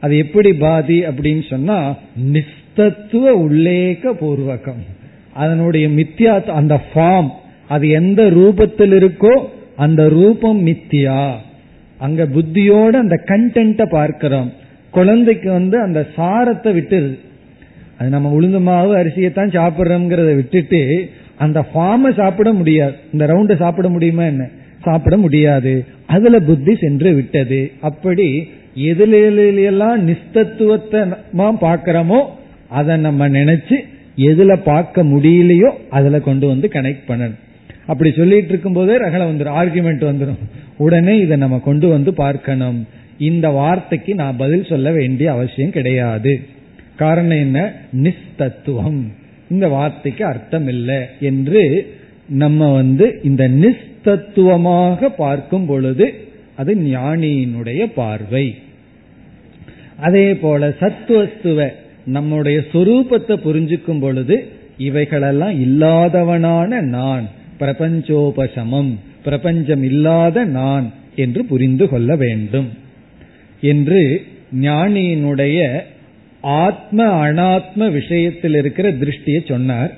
அது எப்படி பாதி அப்படின்னு சொன்னா நிஸ்தத்துவ உள்ளேக பூர்வகம். அதனுடைய மித்தியா அந்த ஃபார்ம் அது எந்த ரூபத்தில் இருக்கோ அந்த ரூபம் மித்தியா. அங்க புத்தியோட அந்த கண்டென்ட்ட பார்க்கிறோம். குழந்தைக்கு வந்து அந்த சாரத்தை விட்டுருது அது நம்ம உளுந்து மாவு அரிசியை தான் சாப்பிட்றோம்ங்கிறத விட்டுட்டு அந்த ஃபார்மை சாப்பிட முடியாது. இந்த ரவுண்டை சாப்பிட முடியுமா என்ன? சாப்பிட முடியாது. அதுல புத்தி சென்று விட்டது. அப்படி எதுலாம் நிஸ்தத்துவத்தை பார்க்கிறோமோ அதை நம்ம நினைச்சு எதுல பார்க்க முடியலையோ அதுல கொண்டு வந்து கனெக்ட் பண்ணணும். அப்படி சொல்லிட்டு இருக்கும் போதே ரகலை வந்துடும் ஆர்குமெண்ட் வந்துடும் உடனே இதை நம்ம கொண்டு வந்து பார்க்கணும். இந்த வார்த்தைக்கு நான் பதில் சொல்ல வேண்டிய அவசியம் கிடையாது. காரணம் என்ன? நிஸ்தத்துவம். இந்த வார்த்தைக்கு அர்த்தம் இல்லை என்று நம்ம வந்து இந்த நிஸ்தத்துவமாக பார்க்கும் பொழுது அது ஞானியினுடைய பார்வை. அதே போல சத்துவஸ்துவ நம்முடைய சொரூபத்தை புரிஞ்சுக்கும் பொழுது இவைகளெல்லாம் இல்லாதவனான நான் பிரபஞ்சோபசமம் பிரபஞ்சம் இல்லாத நான் என்று புரிந்து கொள்ள வேண்டும். என்று ஞானியினுடைய ஆத்ம அனாத்ம விஷயத்தில் இருக்கிற திருஷ்டியை சொன்னார்.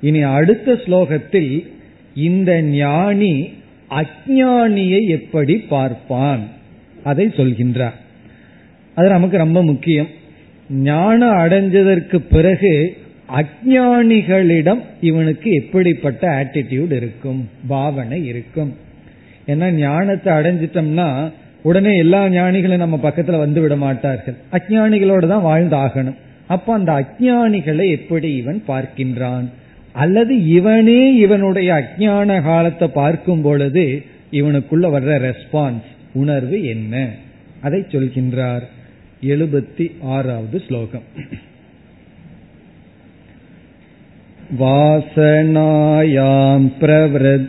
இனி அடுத்த ஸ்லோகத்தில் இந்த ஞானி அஜானியை எப்படி பார்ப்பான்? அதை சொல்கின்றார். அது நமக்கு ரொம்ப முக்கியம். ஞானம் அடைஞ்சதற்கு பிறகு அஜானிகளிடம் இவனுக்கு எப்படிப்பட்ட ஆட்டிடியூட் இருக்கும்? பாவனை இருக்கும். ஏன்னா ஞானத்தை அடைஞ்சிட்டோம்னா உடனே எல்லா ஞானிகளும் நம்ம பக்கத்துல வந்து விட மாட்டார்கள். அஜானிகளோட தான் வாழ்ந்தாகணும். அப்ப அந்த அஜானிகளை எப்படி இவன் பார்க்கின்றான்? அல்லது இவனே இவனுடைய அஜான காலத்தை பார்க்கும் பொழுது இவனுக்குள்ள வர்ற ரெஸ்பான்ஸ் உணர்வு என்ன? அதை சொல்கின்றார். எழுபத்தி ஆறாவது ஸ்லோகம். वासनायां प्रवृद्धायाम्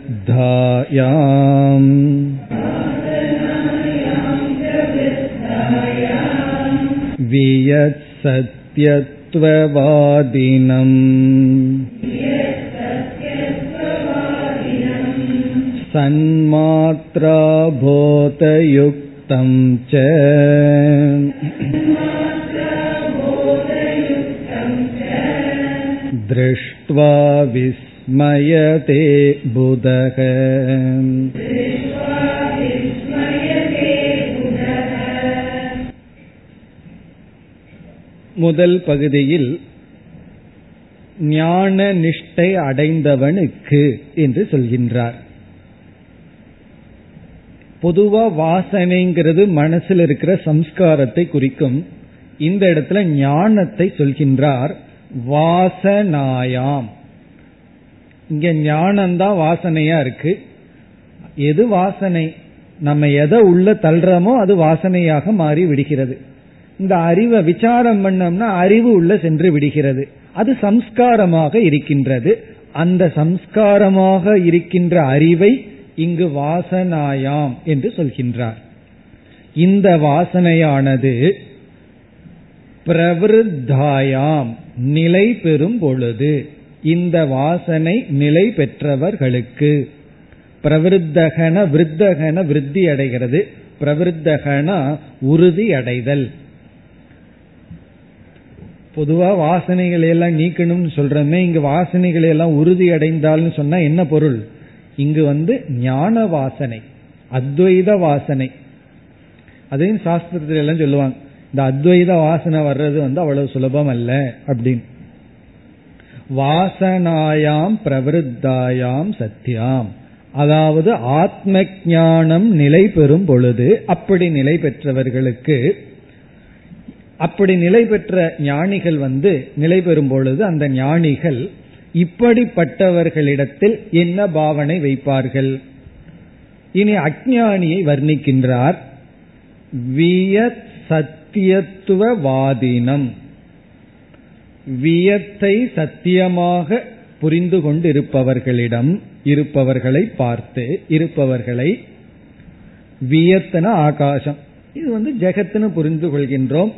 वियत्सत्यत्ववादिनम् सन्मात्राभूतयुक्तं च दृष्ट दृष्ट्वा विस्मयते बुधः முதல் பகுதியில் ஞான நிஷ்டை அடைந்தவனுக்கு என்று சொல்கின்றார் பொதுவா வாசனைங்கிறது மனசில் இருக்கிற சம்ஸ்காரத்தை குறிக்கும் இந்த இடத்துல ஞானத்தை சொல்கின்றார் வாசனாயாம். இங்க ஞானம்தான் வாசனையா இருக்கு. எது வாசனை? நம்ம எதை உள்ள தள்ளுறோமோ அது வாசனையாக மாறி விடுகிறது. இந்த அறிவை விசாரம் பண்ணோம்னா அறிவு உள்ள சென்று விடுகிறது. அது சம்ஸ்காரமாக இருக்கின்றது. அந்த சம்ஸ்காரமாக இருக்கின்ற அறிவை இங்கு வாசனாயாம் என்று சொல்கின்றார். இந்த வாசனையானது பிரவருத்தாயாம். நிலை பெறும் பொழுது இந்த வாசனை நிலை பெற்றவர்களுக்கு. பிரவருத்தகன விருத்தகன விருத்தி அடைகிறது. பிரவருத்தகன உறுதி அடைதல். பொதுவா வாசனைகளை எல்லாம் நீக்கணும்னு சொல்றமே இங்கு வாசனைகளை எல்லாம் உறுதி அடைந்தால்னு சொன்னா என்ன பொருள்? இங்கு வந்து ஞான வாசனை அத்வைத வாசனை. அதையும் சாஸ்திரத்துல எல்லாம் சொல்லுவாங்க. இந்த அத்வைத வாசனை வர்றது வந்து அவ்வளவு சுலபம் அல்ல அப்படின்னு. வாசனாயாம் பிரவருத்தாயாம் சத்தியாம் அதாவது ஆத்ம ஞானம் நிலை பெறும் பொழுது அப்படி நிலை பெற்றவர்களுக்கு அப்படி நிலை பெற்ற ஞானிகள் வந்து நிலை பெறும் பொழுது அந்த ஞானிகள் இப்படிப்பட்டவர்களிடத்தில் என்ன பாவனை வைப்பார்கள்? இனி அஜானியை வர்ணிக்கின்றார். வியத் சத்தியத்துவவாதீனம். வியத்தை சத்தியமாக புரிந்து கொண்டிருப்பவர்களிடம் இருப்பவர்களை பார்த்து இருப்பவர்களை வியத்தன ஆகாசம். இது வந்து ஜெகத்துன்னு புரிந்து கொள்கின்றோம்.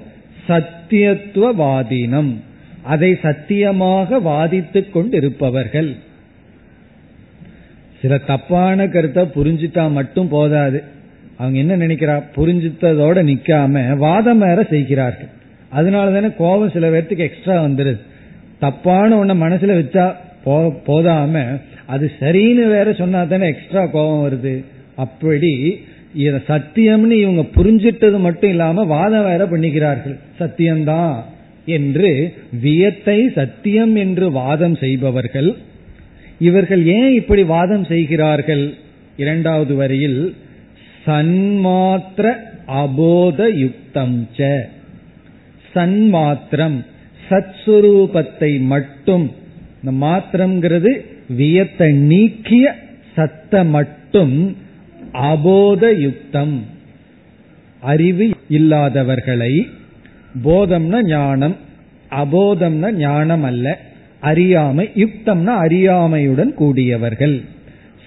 சத்தியத்துவவாதீனம். அதை சத்தியமாக வாதித்துக் கொண்டிருப்பவர்கள். சில தப்பான கருத்தை புரிஞ்சுட்டா மட்டும் போதாது. அவங்க என்ன நினைக்கிறா? புரிஞ்சுத்ததோட நிக்காம வாதம் வேற செய்கிறார்கள். அதனால தானே கோபம் சில பேர்த்துக்கு எக்ஸ்ட்ரா வந்துருது. தப்பான ஒன்ன மனசுல வச்சா போதாம அது சரின்னு வேற சொன்னா தானே எக்ஸ்ட்ரா கோபம் வருது. அப்படி இத சத்தியம்னு இவங்க புரிஞ்சிட்டது மட்டும் இல்லாம வாதம் வேற பண்ணிக்கிறார்கள். சத்தியம்தான் என்று வியத்தை சத்தியம் என்று வாதம் செய்பவர்கள். இவர்கள் ஏன் இப்படி வாதம் செய்கிறார்கள்? இரண்டாவது வரியில் சன்மாத்திர அபோத யுக்தம் ச. சன்மாத்திரம் சத்ஸ்வரூபத்தை மட்டும் இந்த மாத்திரம்ங்கிறது வியத்தை நீக்கிய சத்த மட்டும் அபோத யுக்தம் அறிவு இல்லாதவர்களை போதம்னா ஞானம் அபோதம்னா ஞானம் அல்ல அறியாமை யுக்தம்னா அறியாமையுடன் கூடியவர்கள்.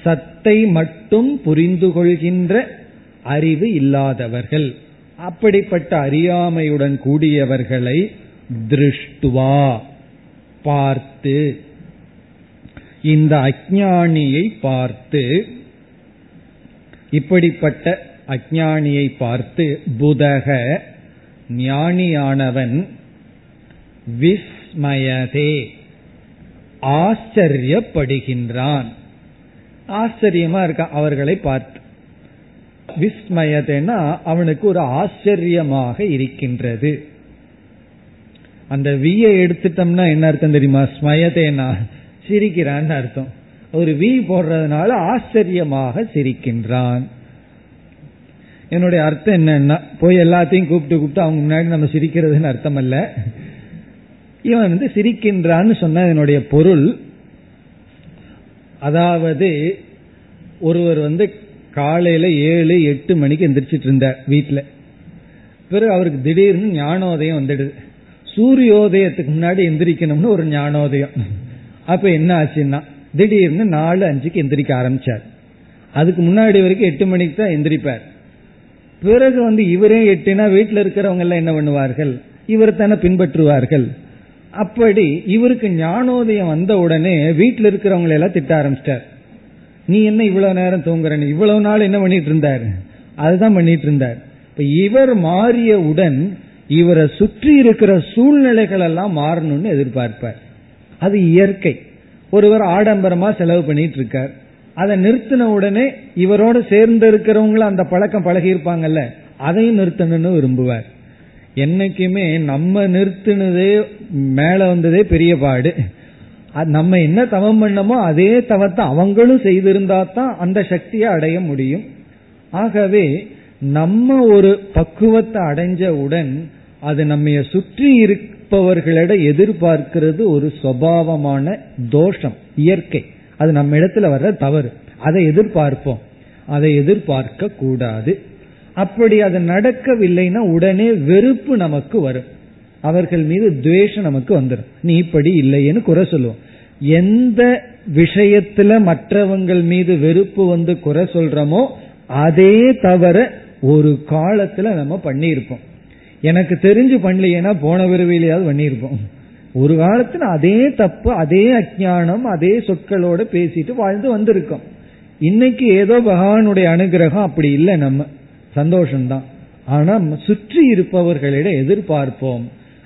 சத்தை மட்டும் புரிந்து கொள்கின்ற அறிவு இல்லாதவர்கள். அப்படிப்பட்ட அறியாமையுடன் கூடியவர்களை திருஷ்டுவா. பார்த்து இந்த அஜானியை பார்த்து இப்படிப்பட்ட அஜானியை பார்த்து புதக ஞானியானவன் விஸ்மயதே. ஆச்சரியப்படுகின்றான். ஆச்சரியமா இருக்க? அவர்களை பார்த்து. விஸ்மயதேனா அவனுக்கு ஒரு ஆச்சரியமாக இருக்கின்றது. அந்த வியை எடுத்துட்டோம்னா என்ன அர்த்தம் தெரியுமா? ஸ்மயதேனா. சிரிக்கிறான்னு அர்த்தம். ஒரு வி போடுறதுனால ஆச்சரியமாக சிரிக்கின்றான். என்னுடைய அர்த்தம் என்னன்னா போய் எல்லாத்தையும் கூப்பிட்டு கூப்பிட்டு அவங்க முன்னாடி நம்ம சிரிக்கிறதுன்னு அர்த்தம் அல்ல இவன் வந்து சிரிக்கின்றான்னு சொன்ன என்னுடைய பொருள் அதாவது ஒருவர் வந்து காலையில ஏழு எட்டு மணிக்கு எந்திரிச்சிட்டு இருந்தார் வீட்டுல பிறகு அவருக்கு திடீர்னு ஞானோதயம் வந்துடுது. சூரியோதயத்துக்கு முன்னாடி எந்திரிக்கணும்னு ஒரு ஞானோதயம். அப்ப என்ன ஆச்சுன்னா திடீர்னு நாலு அஞ்சுக்கு எந்திரிக்க ஆரம்பிச்சார். அதுக்கு முன்னாடி வரைக்கும் எட்டு மணிக்கு தான் எந்திரிப்பார். பிறகு வந்து இவரே எட்டுனா வீட்டில் இருக்கிறவங்க எல்லாம் என்ன பண்ணுவார்கள்? இவர் தானே பின்பற்றுவார்கள். அப்படி இவருக்கு ஞானோதயம் வந்த உடனே வீட்டில் இருக்கிறவங்களை எல்லாம் திட்ட ஆரம்பிச்சிட்டார் நீ என்ன இவ்வளவு நேரம் தூங்குறன்னு இவ்வளவு நாள் என்ன பண்ணிட்டு இருந்தார்? அதுதான் பண்ணிட்டு இருந்தார். இப்ப இவர் மாறியவுடன் இவரை சுற்றி இருக்கிற சூழ்நிலைகள் எல்லாம் மாறணும்னு எதிர்பார்ப்பார். அது இயற்கை. ஒருவர் ஆடம்பரமா செலவு பண்ணிட்டு இருக்கார். அதை நிறுத்தின உடனே இவரோட சேர்ந்து இருக்கிறவங்களும் அந்த பழக்கம் பழகி இருப்பாங்கல்ல அதையும் நிறுத்தணும்னு விரும்புவார். என்னைக்குமே நம்ம நிறுத்தினதே மேல வந்ததே பெரிய பாடு. நம்ம என்ன தவம் பண்ணமோ அதே தவத்தை அவங்களும் செய்திருந்தா தான் அந்த சக்தியை அடைய முடியும். ஆகவே நம்ம ஒரு பக்குவத்தை அடைஞ்சவுடன் அது நம்ம சுற்றி இருப்பவர்களிட எதிர்பார்க்கிறது ஒரு சுவாவமான தோஷம் இயற்கை. அது நம்ம இடத்துல வர்ற தவறு. அதை எதிர்பார்ப்போம். அதை எதிர்பார்க்க கூடாது அப்படி அது நடக்கவில்லைன்னா உடனே வெறுப்பு நமக்கு வரும். அவர்கள் மீது துவேஷம் நமக்கு வந்துடும் நீ இப்படி இல்லையேன்னு குறை சொல்லுவோம். எந்த விஷயத்துல மற்றவங்கள் மீது வெறுப்பு வந்து குறை சொல்றோமோ அதே தவிர ஒரு காலத்துல நம்ம பண்ணியிருப்போம். எனக்கு தெரிஞ்சு பண்ணலையேனா போன விரைவிலையாவது பண்ணியிருப்போம். ஒரு காலத்துல அதே தப்பு அதே அஜானம் அதே சொற்களோட பேசிட்டு வாழ்ந்து வந்திருக்கோம். இன்னைக்கு ஏதோ பகவானுடைய அனுகிரகம் அப்படி இல்லை நம்ம. சந்தோஷம்தான். ஆனா சுற்றி இருப்பவர்களிடம் எதிர்பார்ப்போம்.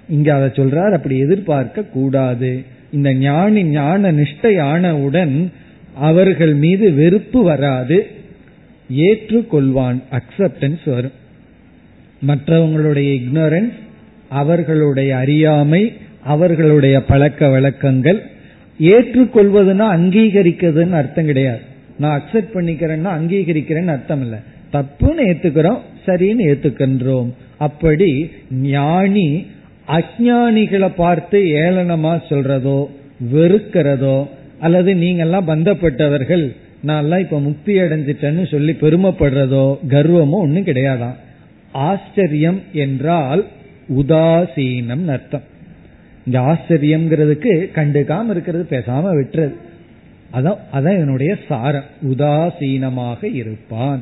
இங்க அதை சொல்றார் அப்படி எதிர்பார்க்க கூடாது. இந்த ஞானி ஞான நிஷ்டை ஆனவுடன் அவர்கள் மீது வெறுப்பு வராது. ஏற்றுக்கொள்வான் அக்செப்டன்ஸ் வரும். மற்றவங்களுடைய இக்னோரன்ஸ் அவர்களுடைய அறியாமை அவர்களுடைய பழக்க வழக்கங்கள் ஏற்றுக்கொள்வதுன்னா அங்கீகரிக்கிறதுன்னு அர்த்தம் கிடையாது. நான் அக்செப்ட் பண்ணிக்கிறேன்னா அங்கீகரிக்கிறேன்னு அர்த்தம் இல்லை. தப்புன்னு ஏத்துக்கிறோம் சரின்னு ஏத்துக்கின்றோம். அப்படி ஞானி அஜானிகளை பார்த்து ஏளனமா சொல்றதோ வெறுக்கிறதோ அல்லது நீங்கெல்லாம் பந்தப்பட்டவர்கள் நான் இப்ப முக்தி அடைஞ்சிட்டேன்னு சொல்லி பெருமைப்படுறதோ கர்வமோ ஒன்றும் கிடையாதான் ஆச்சரியம் என்றால் உதாசீனம் அர்த்தம். இந்த ஆச்சரியம்ங்கிறதுக்கு கண்டுக்காம இருக்கிறது பேசாம விட்டுறது. அதான் அதான் என்னுடைய சாரம். உதாசீனமாக இருப்பான்.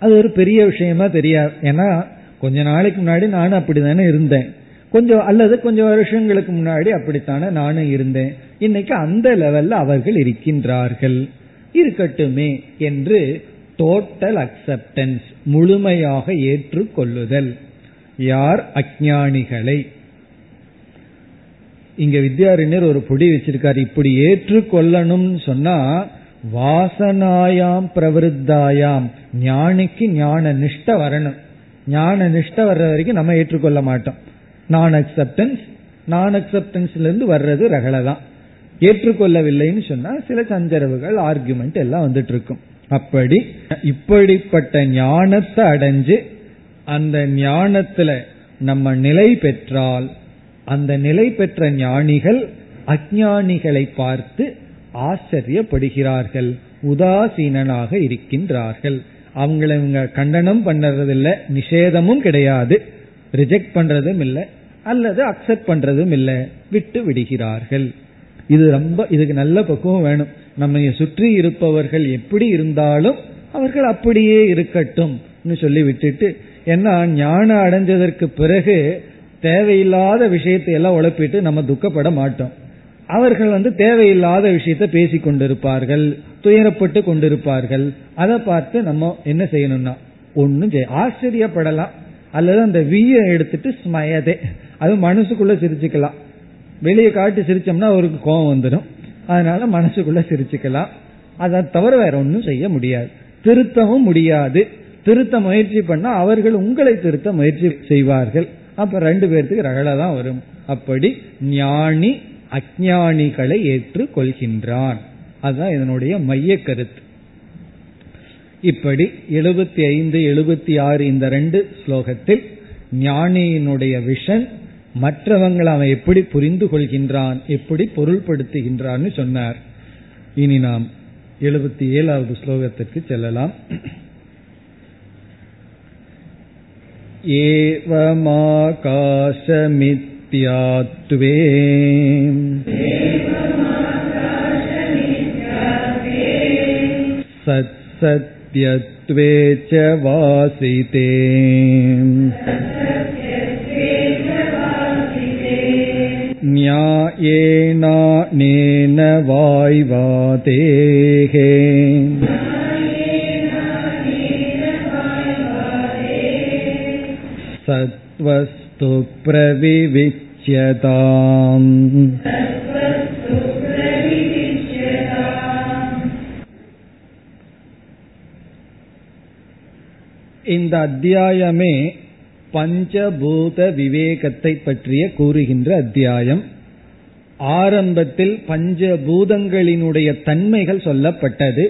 அது ஒரு பெரிய விஷயமா தெரியாது. ஏன்னா கொஞ்ச நாளைக்கு முன்னாடி நானும் அப்படித்தானே இருந்தேன். கொஞ்சம் அல்லது கொஞ்சம் வருஷங்களுக்கு முன்னாடி அப்படித்தானே நானும் இருந்தேன். இன்னைக்கு அந்த லெவல்ல அவர்கள் இருக்கின்றார்கள். இருக்கட்டுமே என்று டோட்டல் அக்செப்டன்ஸ் முழுமையாக ஏற்றுக்கொள்ளுதல். யார்? அஜானிகளை இங்க வித்யாரண்யர் ஒரு பொடி வச்சிருக்காரு. இப்படி ஏற்றுக்கொள்ளணும்னு சொன்னா வாசனாயாம் பிரவருத்தாயாம் ஞானிக்கு ஞான நிஷ்ட வரணும். ஞான நிஷ்டை வர்ற வரைக்கும் நம்ம ஏற்றுக்கொள்ள மாட்டோம். நான் அக்செப்டன்ஸ் நான் அக்செப்டன்ஸ்ல இருந்து வர்றது ரகலை தான் ஏற்றுக்கொள்ளவில்லைன்னு சொன்னா சில சஞ்சரவுகள் ஆர்குமெண்ட் எல்லாம் வந்துட்டு இருக்கும் அப்படி இப்படிப்பட்ட ஞானத்தை அடைஞ்சு அந்த ஞானத்துல நம்ம நிலை பெற்றால் அந்த நிலை பெற்ற ஞானிகள் அஜானிகளை பார்த்து ஆச்சரியப்படுகிறார்கள் உதாசீனனாக இருக்கின்றார்கள். அவங்கள இவங்க கண்டனம் பண்றதில்ல நிஷேதமும் கிடையாது ரிஜெக்ட் பண்றதும் இல்லை அல்லது அக்செப்ட் பண்றதும் இல்லை விட்டு விடுகிறார்கள். இது ரொம்ப இதுக்கு நல்ல பக்குவம் வேணும். நம்ம சுற்றி இருப்பவர்கள் எப்படி இருந்தாலும் அவர்கள் அப்படியே இருக்கட்டும் சொல்லி விட்டுட்டு ஏன்னா ஞானம் அடைஞ்சதற்கு பிறகு தேவையில்லாத விஷயத்தை எல்லாம் உழப்பிட்டு நம்ம துக்கப்பட மாட்டோம். அவர்கள் வந்து தேவையில்லாத விஷயத்த பேசி கொண்டிருப்பார்கள் துயரப்பட்டு கொண்டிருப்பார்கள். அதை பார்த்து நம்ம என்ன செய்யணும்னா ஒன்னும் ஆச்சரியப்படலாம். அல்லது அந்த வீயை எடுத்துட்டு ஸ்மயதே அது மனசுக்குள்ள சிரிச்சுக்கலாம். வெளியே காட்டி சிரிச்சோம்னா அவருக்கு கோபம் வந்துடும். அதனால மனசுக்குள்ள சிரிச்சுக்கலாம். அதை தவிர வேற ஒன்றும் செய்ய முடியாது. திருத்தவும் முடியாது. திருத்த முயற்சி பண்ணா அவர்கள் உங்களை திருத்த முயற்சி செய்வார்கள். அப்ப ரெண்டு பேர்த்துக்கு ரகலை தான் வரும். அப்படி ஞானி அஜானிகளை ஏற்று கொள்கின்றான் அதுதான் இதனுடைய மைய கருத்து. இப்படி எழுபத்தி ஐந்து எழுபத்தி ஆறு இந்த ரெண்டு ஸ்லோகத்தில் ஞானியினுடைய விஷன் மற்றவங்களை அவன் எப்படி புரிந்து கொள்கின்றான் எப்படி பொருள்படுத்துகின்றான்னு சொன்னார். இனி நாம் எழுபத்தி ஏழாவது ஸ்லோகத்திற்கு செல்லலாம். ஏவமாகாசமித்யாத்வே सत्सत्यत्वे च वासिते न्यायेनानेन वाय्वातेः सत्त्वस्तु प्रविविच्यताम् இந்த அத்தியாயமே பஞ்சபூத விவேகத்தை பற்றிய கூறுகின்ற அத்தியாயம். ஆரம்பத்தில் பஞ்சபூதங்களினுடைய தன்மைகள் சொல்லப்பட்டது.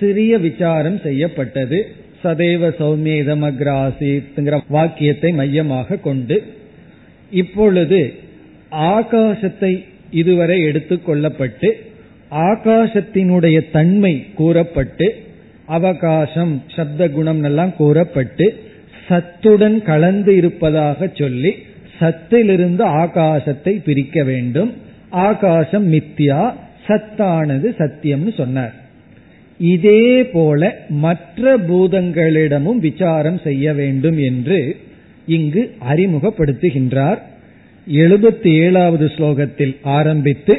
சிறிய விசாரம் செய்யப்பட்டது. சதேவ சௌமியதமக்ராசிங்கிற வாக்கியத்தை மையமாக கொண்டு. இப்பொழுது ஆகாசத்தை இதுவரை எடுத்துக்கொள்ளப்பட்டு ஆகாசத்தினுடைய தன்மை கூறப்பட்டு அவகாசம் சப்த குணம் எல்லாம் கூறப்பட்டு சத்துடன் கலந்து இருப்பதாக சொல்லி சத்திலிருந்து ஆகாசத்தை பிரிக்க வேண்டும். ஆகாசம் மித்யா சத்தானது சத்தியம்னு சொன்னார். இதே போல மற்ற பூதங்களிடமும் விசாரம் செய்ய வேண்டும் என்று இங்கு அறிமுகப்படுத்துகின்றார். எழுபத்தி ஏழாவது ஸ்லோகத்தில் ஆரம்பித்து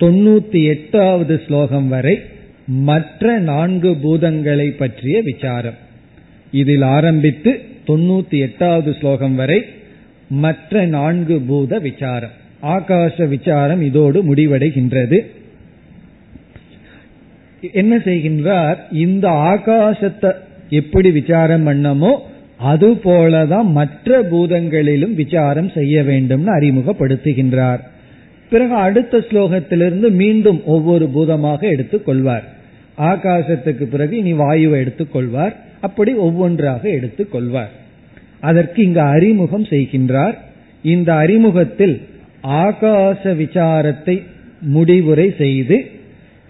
தொண்ணூத்தி எட்டாவது ஸ்லோகம் வரை மற்ற நான்கு பூதங்களை பற்றிய விசாரம். இதில் ஆரம்பித்து தொண்ணூத்தி எட்டாவது ஸ்லோகம் வரை மற்ற நான்கு பூத விசாரம். ஆகாச விசாரம் இதோடு முடிவடைகின்றது. என்ன செய்கின்றார்? இந்த ஆகாசத்தை எப்படி விசாரம் பண்ணமோ அது போலதான் மற்ற பூதங்களிலும் விசாரம் செய்ய வேண்டும்னு அறிமுகப்படுத்துகின்றார். பிறகு அடுத்த ஸ்லோகத்திலிருந்து மீண்டும் ஒவ்வொரு பூதமாக எடுத்துக் கொள்வார். ஆகாசத்துக்கு பிறகு இனி வாயுவை எடுத்துக்கொள்வார் அப்படி ஒவ்வொன்றாக எடுத்துக் கொள்வார். அதற்கு இங்கு அறிமுகம் செய்கின்றார். இந்த அறிமுகத்தில் ஆகாச விசாரத்தை முடிவுரை செய்து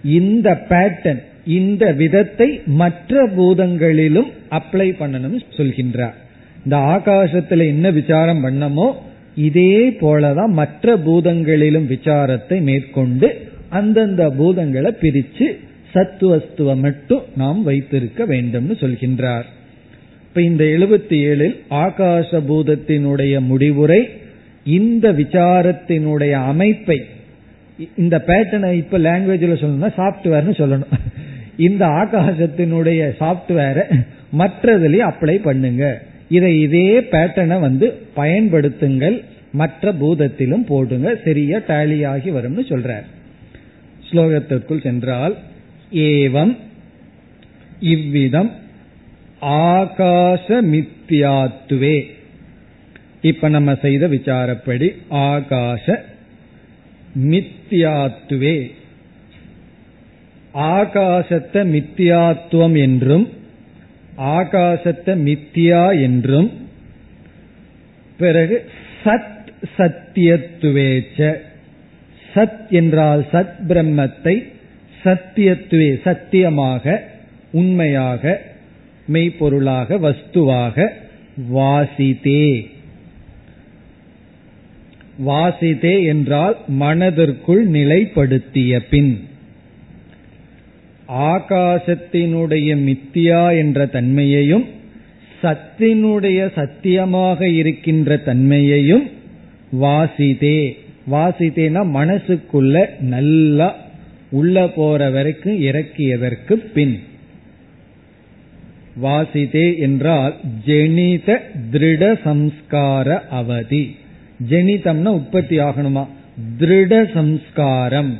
இந்த பேட்டர்ன் இந்த விதத்தை மற்ற பூதங்களிலும் அப்ளை பண்ணணும் சொல்கின்றார். இந்த ஆகாசத்துல என்ன விசாரம் பண்ணமோ இதே போலதான் மற்ற பூதங்களிலும் விசாரத்தை மேற்கொண்டு அந்தந்த பூதங்களை பிரிச்சு சத்துவஸ்துவ மட்டும் நாம் வைத்திருக்க வேண்டும்னு சொல்கின்றார். இப்ப இந்த எழுபத்தி ஏழில் ஆகாச பூதத்தினுடைய முடிவுரை இந்த விசாரத்தினுடைய அமைப்பை இந்த பேட்டர்னை இப்ப லாங்குவேஜ்ல சொல்லணும்னா சாப்ட்வேர்னு சொல்லணும். இந்த ஆகாசத்தினுடைய சாப்ட்வேரை மற்றதுலயும் அப்ளை பண்ணுங்க. இதை இதே பேட்டர்னை வந்து பயன்படுத்துங்கள். மற்ற பூதத்திலும் போடுங்க. சரியா டேலி ஆகி வரும்னு சொல்றார். ஸ்லோகத்திற்குள் சென்றால் ஏவம் இவ்விதம் ஆகாசமித்யாத்துவே. இப்ப நம்ம செய்த விசாரப்படி ஆகாச மித்தியாத்துவே ஆகாசத்தை மித்தியாத்துவம் என்றும் ஆகாசத்தை மித்தியா என்றும் பிறகு சத் சத்தியத்துவேச்ச. சத் என்றால் சத் பிரம்மத்தை சத்தியத்துவே சத்தியமாக உண்மையாக மெய்ப்பொருளாக வஸ்துவாக வாசிதே வாசிதே என்றால் மனதிற்குள் நிலைப்படுத்திய பின். ஆகாசத்தினுடைய மித்தியா என்ற தன்மையையும் சத்தினுடைய சத்தியமாக இருக்கின்ற தன்மையையும் வாசிதே வாசித்தேனா மனசுக்குள்ள நல்லா உள்ள போற வரைக்கும் இறக்கியதற்கு பின். வாசிதே என்றால் ஜெனித திருட சம்ஸ்கார அவதி. ஜெனிதம்னா உற்பத்தி ஆகணுமா? திருட சம்ஸ்காரம்.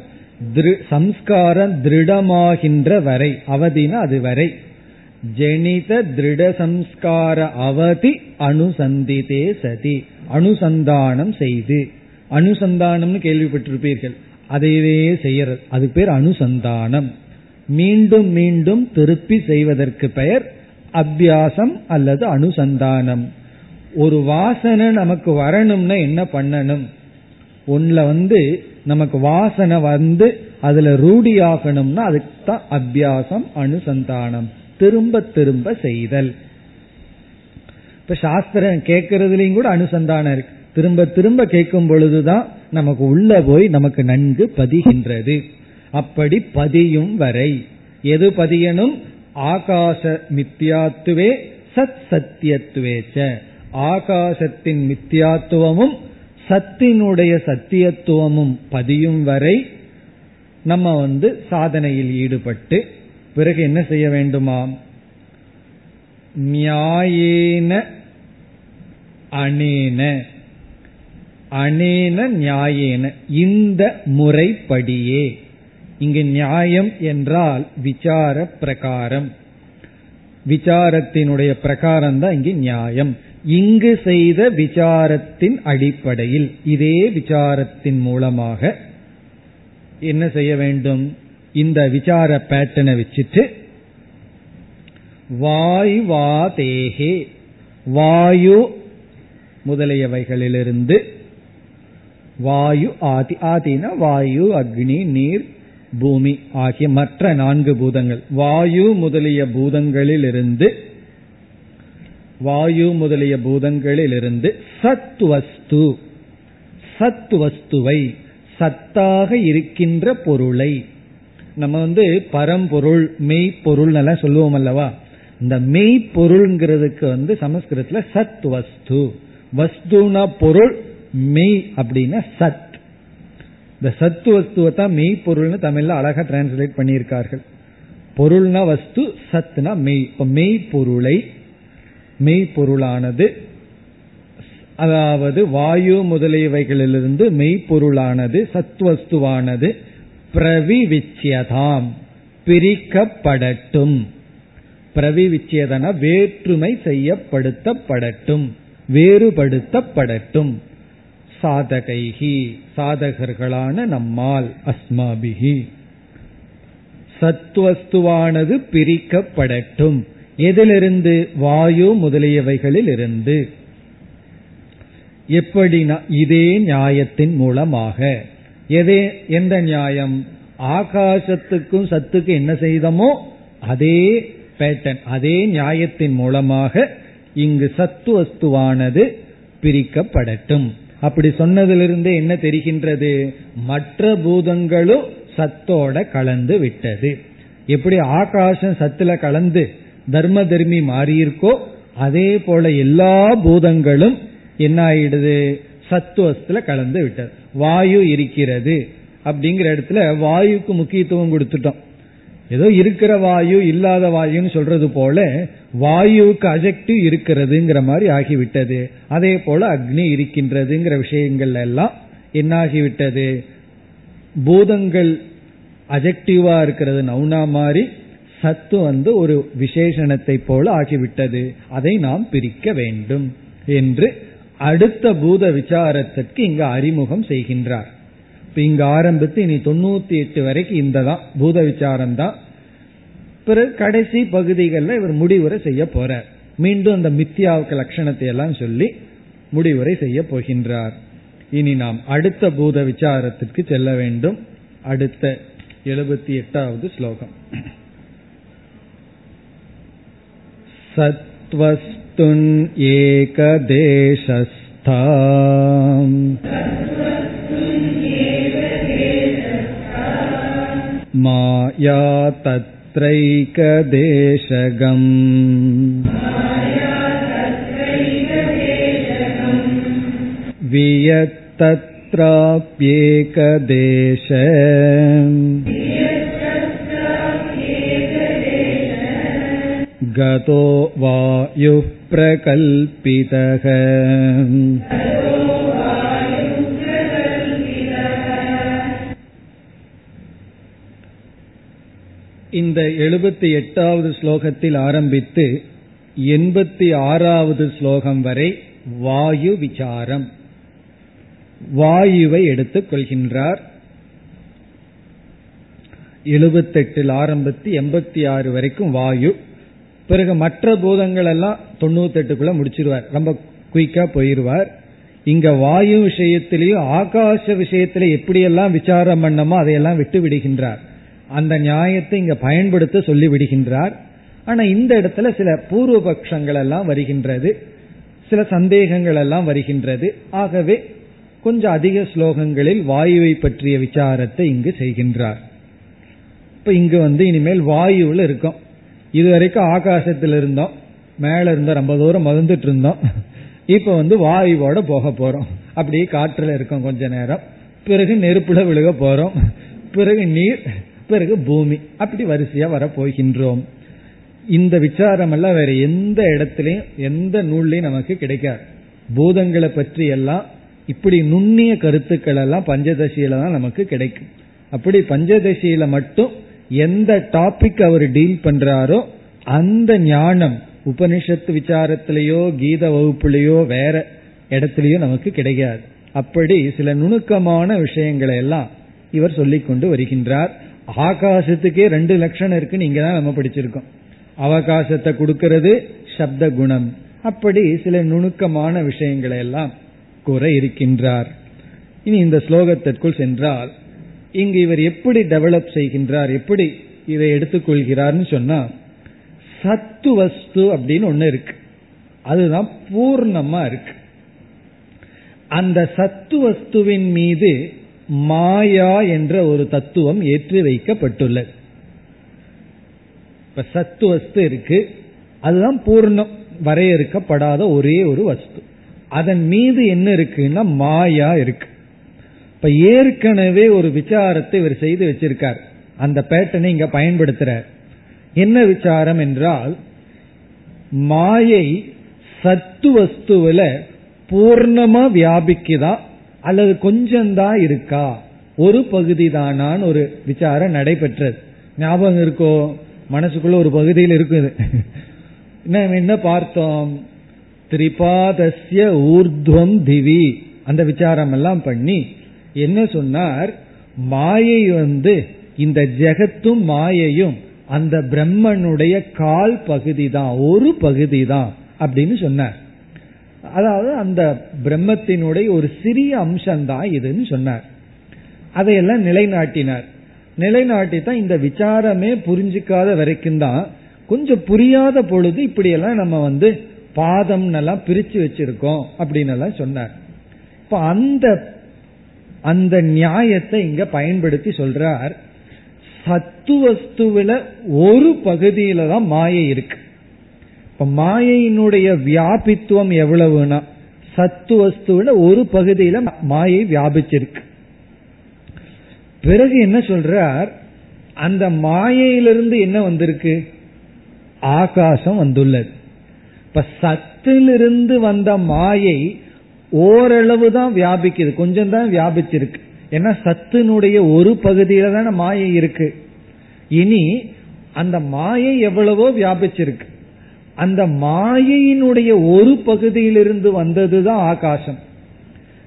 சம்ஸ்காரம் திருடமாகின்ற வரை. அவதினா அது வரை. ஜெனித திருட சம்ஸ்கார அவதி அனுசந்திதே சதி. அனுசந்தானம் செய்து. அனுசந்தானம்னு கேள்விப்பட்டிருப்பீர்கள். அதையே செய்யறது அது பேர் அனுசந்தானம். மீண்டும் மீண்டும் திருப்பி செய்வதற்கு பெயர் அபியாசம் அல்லது அனுசந்தானம். ஒரு வாசனை நமக்கு வரணும்னா என்ன பண்ணணும்? ஒன்ல வந்து நமக்கு வாசனை வந்து அதுல ரூடி ஆகணும்னா அதுக்கு தான் அபியாசம் அனுசந்தானம். திரும்ப திரும்ப செய்தல். இப்ப சாஸ்திரம் கேட்கறதுலயும் கூட அனுசந்தானம் இருக்கு. திரும்ப திரும்ப கேட்கும் பொழுதுதான் நமக்கு உள்ள போய் நமக்கு நன்கு பதிகின்றது. அப்படி பதியும் வரை. எது பதியனும் ஆகாச மித்தியாத்துவே சத் சத்தியத்துவேச்ச ஆகாசத்தின் மித்தியாத்துவமும் சத்தினுடைய சத்தியத்துவமும் பதியும் வரை நம்ம வந்து சாதனையில் ஈடுபட்டு பிறகு என்ன செய்ய வேண்டுமா நியாயேன அனேன அனேன நியாயேன இந்த முறைப்படியே. இங்கு நியாயம் என்றால் விசார பிரகாரம். விசாரத்தினுடைய பிரகாரம் தான் இங்கு நியாயம். இங்கு செய்த விசாரத்தின் அடிப்படையில் இதே விசாரத்தின் மூலமாக என்ன செய்ய வேண்டும்? இந்த விசார பேட்டனை வச்சுட்டு வாயுவாதேகே வாயு முதலியவைகளிலிருந்து வாயு ஆதி ஆதினா வாயு அக்னி நீர் பூமி ஆகிய மற்ற நான்கு பூதங்கள். வாயு முதலிய பூதங்களிலிருந்து வாயு முதலிய பூதங்களிலிருந்து சத் வஸ்து சத் வஸ்துவை சத்தாக இருக்கின்ற பொருளை. நம்ம வந்து பரம்பொருள் மெய்ப்பொருள் எல்லாம் சொல்லுவோம் அல்லவா? இந்த மெய்ப்பொருள்ங்கிறதுக்கு வந்து சமஸ்கிருதத்துல சத் வஸ்து வஸ்துனா பொருள் மெய் அப்படின்னா சத். இந்த சத்து வஸ்துவை தான் மெய்ப்பொருள்னு தமிழ்ல அழகா டிரான்ஸ்லேட் பண்ணியிருக்கார்கள். பொருள்னா வஸ்து சத்துனா மெய். இப்ப மெய் பொருளானது அதாவது வாயு முதலியவைகளிலிருந்து மெய்ப்பொருளானது சத்வஸ்துவானது பிரவிவிச்சியதாம். பிரிக்கப்படட்டும். பிரவிவிச்சியதன வேற்றுமை செய்யப்படுத்தப்படட்டும் வேறுபடுத்தப்படட்டும். சாதகைகி சாதகர்களான நம்மால் அஸ்மாபிகி சத்வஸ்துவானது பிரிக்கப்படட்டும். எதிலிருந்து? வாயு முதலியவைகளில் இருந்து எப்படினா இதே நியாயத்தின் மூலமாக? எதே எந்த நியாயம்? ஆகாசத்துக்கும் சத்துக்கு என்ன செய்தமோ அதே பேட்டன் அதே நியாயத்தின் மூலமாக இங்கு சத்துவஸ்துவானது பிரிக்கப்படட்டும். அப்படி சொன்னதிலிருந்தே என்ன தெரிகின்றது? மற்ற பூதங்களும் சத்தோட கலந்து விட்டது. எப்படி ஆகாசம் சத்துல கலந்து தர்ம தர்மி மாறியிருக்கோ அதே போல எல்லா பூதங்களும் என்ன ஆயிடுது சத்துவத்துல கலந்து விட்டது. வாயு இருக்கிறது. அப்படிங்கிற இடத்துல வாயுக்கு முக்கியத்துவம் கொடுத்துட்டோம். ஏதோ இருக்கிற வாயு இல்லாத வாயுன்னு சொல்றது போல வாயுவுக்கு அஜெக்டிவ் இருக்கிறதுங்கிற மாதிரி ஆகிவிட்டது. அதே போல அக்னி இருக்கின்றதுங்கிற விஷயங்கள் எல்லாம் என்ன ஆகிவிட்டது பூதங்கள் அஜெக்டிவா இருக்கிறது நவுனா மாதிரி சத்து வந்து ஒரு விசேஷணத்தை போல ஆகிவிட்டது. அதை நாம் பிரிக்க வேண்டும் என்று அடுத்த பூத விசாரத்திற்கு இங்கு அறிமுகம் செய்கின்றார். இப்ப இங்க ஆரம்பித்து இனி தொண்ணூத்தி எட்டு வரைக்கும் இந்த தான் பூத விசாரம் தான் பிறகு கடைசி பகுதிகளில் இவர் முடிவுரை செய்ய போறார் மீண்டும் அந்த மித்தியாவுக்கு லட்சணத்தை எல்லாம் சொல்லி முடிவுரை செய்ய போகின்றார் இனி நாம் அடுத்த பூத விசாரத்திற்கு செல்ல வேண்டும் அடுத்த எழுபத்தி எட்டாவது ஸ்லோகம் सत्त्वस्तुन् एकदेशस्था माया तत्रैकदेशगम् वियत्तत्राप्येकदेश गतो वायुः प्रकल्पितः இந்த எழுபத்தி எட்டாவது ஸ்லோகத்தில் ஆரம்பித்து எண்பத்தி ஆறாவது ஸ்லோகம் வரை வாயு விசாரம். வாயுவை எடுத்துக் கொள்கின்றார். எழுபத்தெட்டில் ஆரம்பித்து எண்பத்தி ஆறு வரைக்கும் வாயு. பிறகு மற்ற பூதங்கள் எல்லாம் தொண்ணூத்தி எட்டுக்குள்ள முடிச்சிருவார். ரொம்ப குயிக்கா போயிருவார். இங்க வாயு விஷயத்திலேயும் ஆகாச விஷயத்தில எப்படியெல்லாம் விசாரம் பண்ணமோ அதையெல்லாம் விட்டு விடுகின்றார் அந்த நியாயத்தை இங்க பயன்படுத்த சொல்லி விடுகின்றார் ஆனா இந்த இடத்துல சில பூர்வபக்ஷங்கள் எல்லாம் வருகின்றது. சில சந்தேகங்கள் எல்லாம் வருகின்றது. ஆகவே கொஞ்சம் அதிக ஸ்லோகங்களில் வாயுவை பற்றிய விசாரத்தை இங்கு செய்கின்றார். இப்ப இங்கு வந்து இனிமேல் வாயுவில் இருக்கும். இதுவரைக்கும் ஆகாசத்தில் இருந்தோம். மேல இருந்த ரொம்ப தூரம் மறந்துட்டு இருந்தோம். இப்ப வந்து வாயுவோட போக போறோம். அப்படியே காற்றுல இருக்கோம் கொஞ்ச நேரம். பிறகு நெருப்புல விழுக போறோம். பிறகு நீர் பிறகு பூமி. அப்படி வரிசையா வர போகின்றோம் இந்த விசாரம் எல்லாம் வேற எந்த இடத்துலயும் எந்த நூல்லையும் நமக்கு கிடைக்காது. பூதங்களை பற்றி எல்லாம் இப்படி நுண்ணிய கருத்துக்கள் எல்லாம் பஞ்சதசியில தான் நமக்கு கிடைக்கும். அப்படி பஞ்சதசியில மட்டும் எந்த டாபிக் அவர் டீல் பண்றாரோ அந்த ஞானம் உபனிஷத்து விசாரத்திலேயோ கீத வகுப்புலேயோ வேற இடத்துலயோ நமக்கு கிடைக்காது. அப்படி சில நுணுக்கமான விஷயங்களை எல்லாம் இவர் சொல்லிக் கொண்டு வருகின்றார். ஆகாசத்துக்கே ரெண்டு லட்சணம் இருக்குன்னு இங்க தான் நம்ம படிச்சிருக்கோம். அவகாசத்தை கொடுக்கிறது சப்த குணம். அப்படி சில நுணுக்கமான விஷயங்களை எல்லாம் கூற இருக்கின்றார். இனி இந்த ஸ்லோகத்திற்குள் சென்றால் இங்கு இவர் எப்படி டெவலப் செய்கின்றார் எப்படி இதை எடுத்துக்கொள்கிறார்னு சொன்னா சத்து வஸ்து அப்படின்னு ஒண்ணு இருக்கு. அதுதான் பூர்ணமா இருக்கு. அந்த சத்து வஸ்துவின் மீது மாயா என்ற ஒரு தத்துவம் ஏற்றி வைக்கப்பட்டுள்ளது. இப்ப சத்து வஸ்து இருக்கு. அதுதான் பூர்ணம். வரையறுக்கப்படாத ஒரே ஒரு வஸ்து. அதன் மீது என்ன இருக்குன்னா மாயா இருக்கு. இப்ப ஏற்கனவே ஒரு விசாரத்தை இவர் செய்து வச்சிருக்கார். அந்த பேட்டனை இங்க பயன்படுத்துறார். என்ன விசாரம் என்றால் மாயை சத்து வஸ்துவில பூர்ணமா வியாபிக்குதா? அல்லது கொஞ்சம்தான் இருக்கா? ஒரு பகுதி தானான்னு ஒரு விசாரம் நடைபெற்றது. ஞாபகம் இருக்கோ? மனசுக்குள்ள ஒரு பகுதியில் இருக்குது. என்ன பார்த்தோம்? திரிபாதசிய ஊர்துவம் திவி. அந்த விசாரம் எல்லாம் பண்ணி என்ன சொன்னார்? மாயை வந்து இந்த ஜெகத்தும் மாயையும் அந்த பிரம்மனுடைய கால் பகுதி தான் ஒரு பகுதி தான் அப்படின்னு சொன்னார். அதாவது அந்த பிரம்மத்தினுடைய ஒரு சிறிய அம்சம்தான் இதுன்னு சொன்னார். அதையெல்லாம் நிலைநாட்டினார். நிலைநாட்டி தான் இந்த விசாரமே புரிஞ்சுக்காத வரைக்கும் தான் கொஞ்சம் புரியாத பொழுது இப்படியெல்லாம் நம்ம வந்து பாதம் எல்லாம் பிரிச்சு வச்சிருக்கோம் அப்படின்னு எல்லாம் சொன்னார். இப்ப அந்த அந்த நியாயத்தை இங்க பயன்படுத்தி சொல்றார். சத்துவஸ்துவில ஒரு பகுதியில தான் மாயை இருக்கு. இப்ப மாயையினுடைய வியாபித்துவம் எவ்வளவுனா சத்துவஸ்துவில ஒரு பகுதியில மாயை வியாபிச்சிருக்கு. பிறகு என்ன சொல்றார்? அந்த மாயையிலிருந்து என்ன வந்திருக்கு? ஆகாசம் வந்துள்ளது. இப்ப சத்திலிருந்து வந்த மாயை ஓரளவு தான் வியாபிக்குது கொஞ்சம் தான் வியாபிச்சிருக்கு. ஏன்னா சத்தினுடைய ஒரு பகுதியில தானே மாயை இருக்கு. இனி அந்த மாயை எவ்வளவோ வியாபிச்சிருக்கு. அந்த மாயையினுடைய ஒரு பகுதியிலிருந்து வந்ததுதான் ஆகாசம்.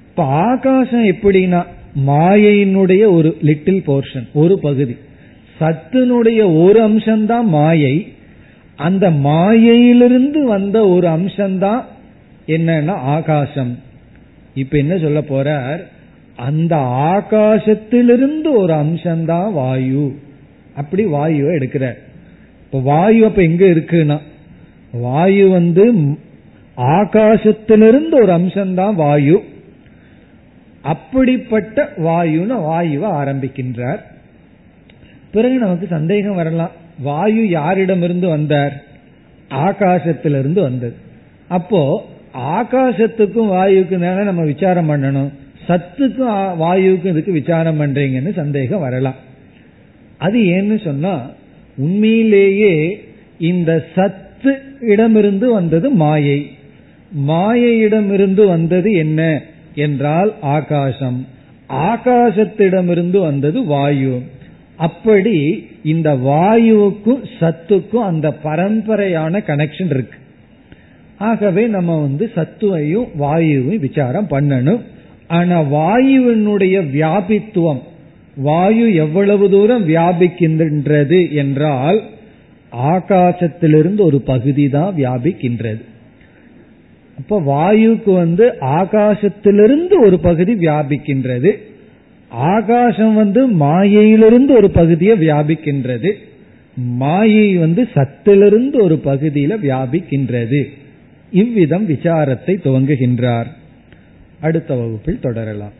இப்ப ஆகாசம் எப்படின்னா மாயையினுடைய ஒரு லிட்டில் போர்ஷன் ஒரு பகுதி. சத்தினுடைய ஒரு அம்சம்தான் மாயை. அந்த மாயையிலிருந்து வந்த ஒரு அம்சம்தான் என்னன்னா ஆகாசம். இப்ப என்ன சொல்ல போறார்? அந்த ஆகாசத்திலிருந்து ஒரு அம்சம்தான் வாயு. அப்படி வாயுவை எடுக்கிறார். இப்ப வாயு அப்ப எங்க இருக்குன்னா வாயு வந்து ஆகாசத்திலிருந்து ஒரு அம்சம்தான் வாயு. அப்படிப்பட்ட வாயுன்னு வாயுவை ஆரம்பிக்கின்றார். பிறகு நமக்கு சந்தேகம் வரலாம். வாயு யாரிடமிருந்து வந்தார்? ஆகாசத்திலிருந்து வந்தது. அப்போ ஆகாசத்துக்கும் வாயுக்கும் தானே நம்ம விசாரம் பண்ணணும். சத்துக்கும் வாயுக்கும் இதுக்கு விசாரம் பண்றீங்கன்னு சந்தேகம் வரலாம். அது ஏன்னு சொன்னா உண்மையிலேயே இந்த சத் சத்து இடமிருந்து வந்தது மாயை. மாயையிடமிருந்து வந்தது என்ன? என்றால் ஆகாசம். ஆகாசத்திடமிருந்து வந்தது வாயு. அப்படி இந்த வாயுவுக்கும் சத்துக்கும் அந்த பரம்பரையான கனெக்ஷன் இருக்கு. ஆகவே நம்ம வந்து சத்துவையும் வாயுவையும் விசாரம் பண்ணணும். ஆனா வாயுவினுடைய வியாபித்துவம் வாயு எவ்வளவு தூரம் வியாபிக்கின்றது என்றால் ஆகாசத்திலிருந்து ஒரு பகுதி தான் வியாபிக்கின்றது. அப்ப வாயுக்கு வந்து ஆகாசத்திலிருந்து ஒரு பகுதி வியாபிக்கின்றது. ஆகாசம் வந்து மாயையிலிருந்து ஒரு பகுதியை வியாபிக்கின்றது. மாயை வந்து சத்திலிருந்து ஒரு பகுதியில வியாபிக்கின்றது. இவ்விதம் விசாரத்தை துவங்குகின்றார். அடுத்த வகுப்பில் தொடரலாம்.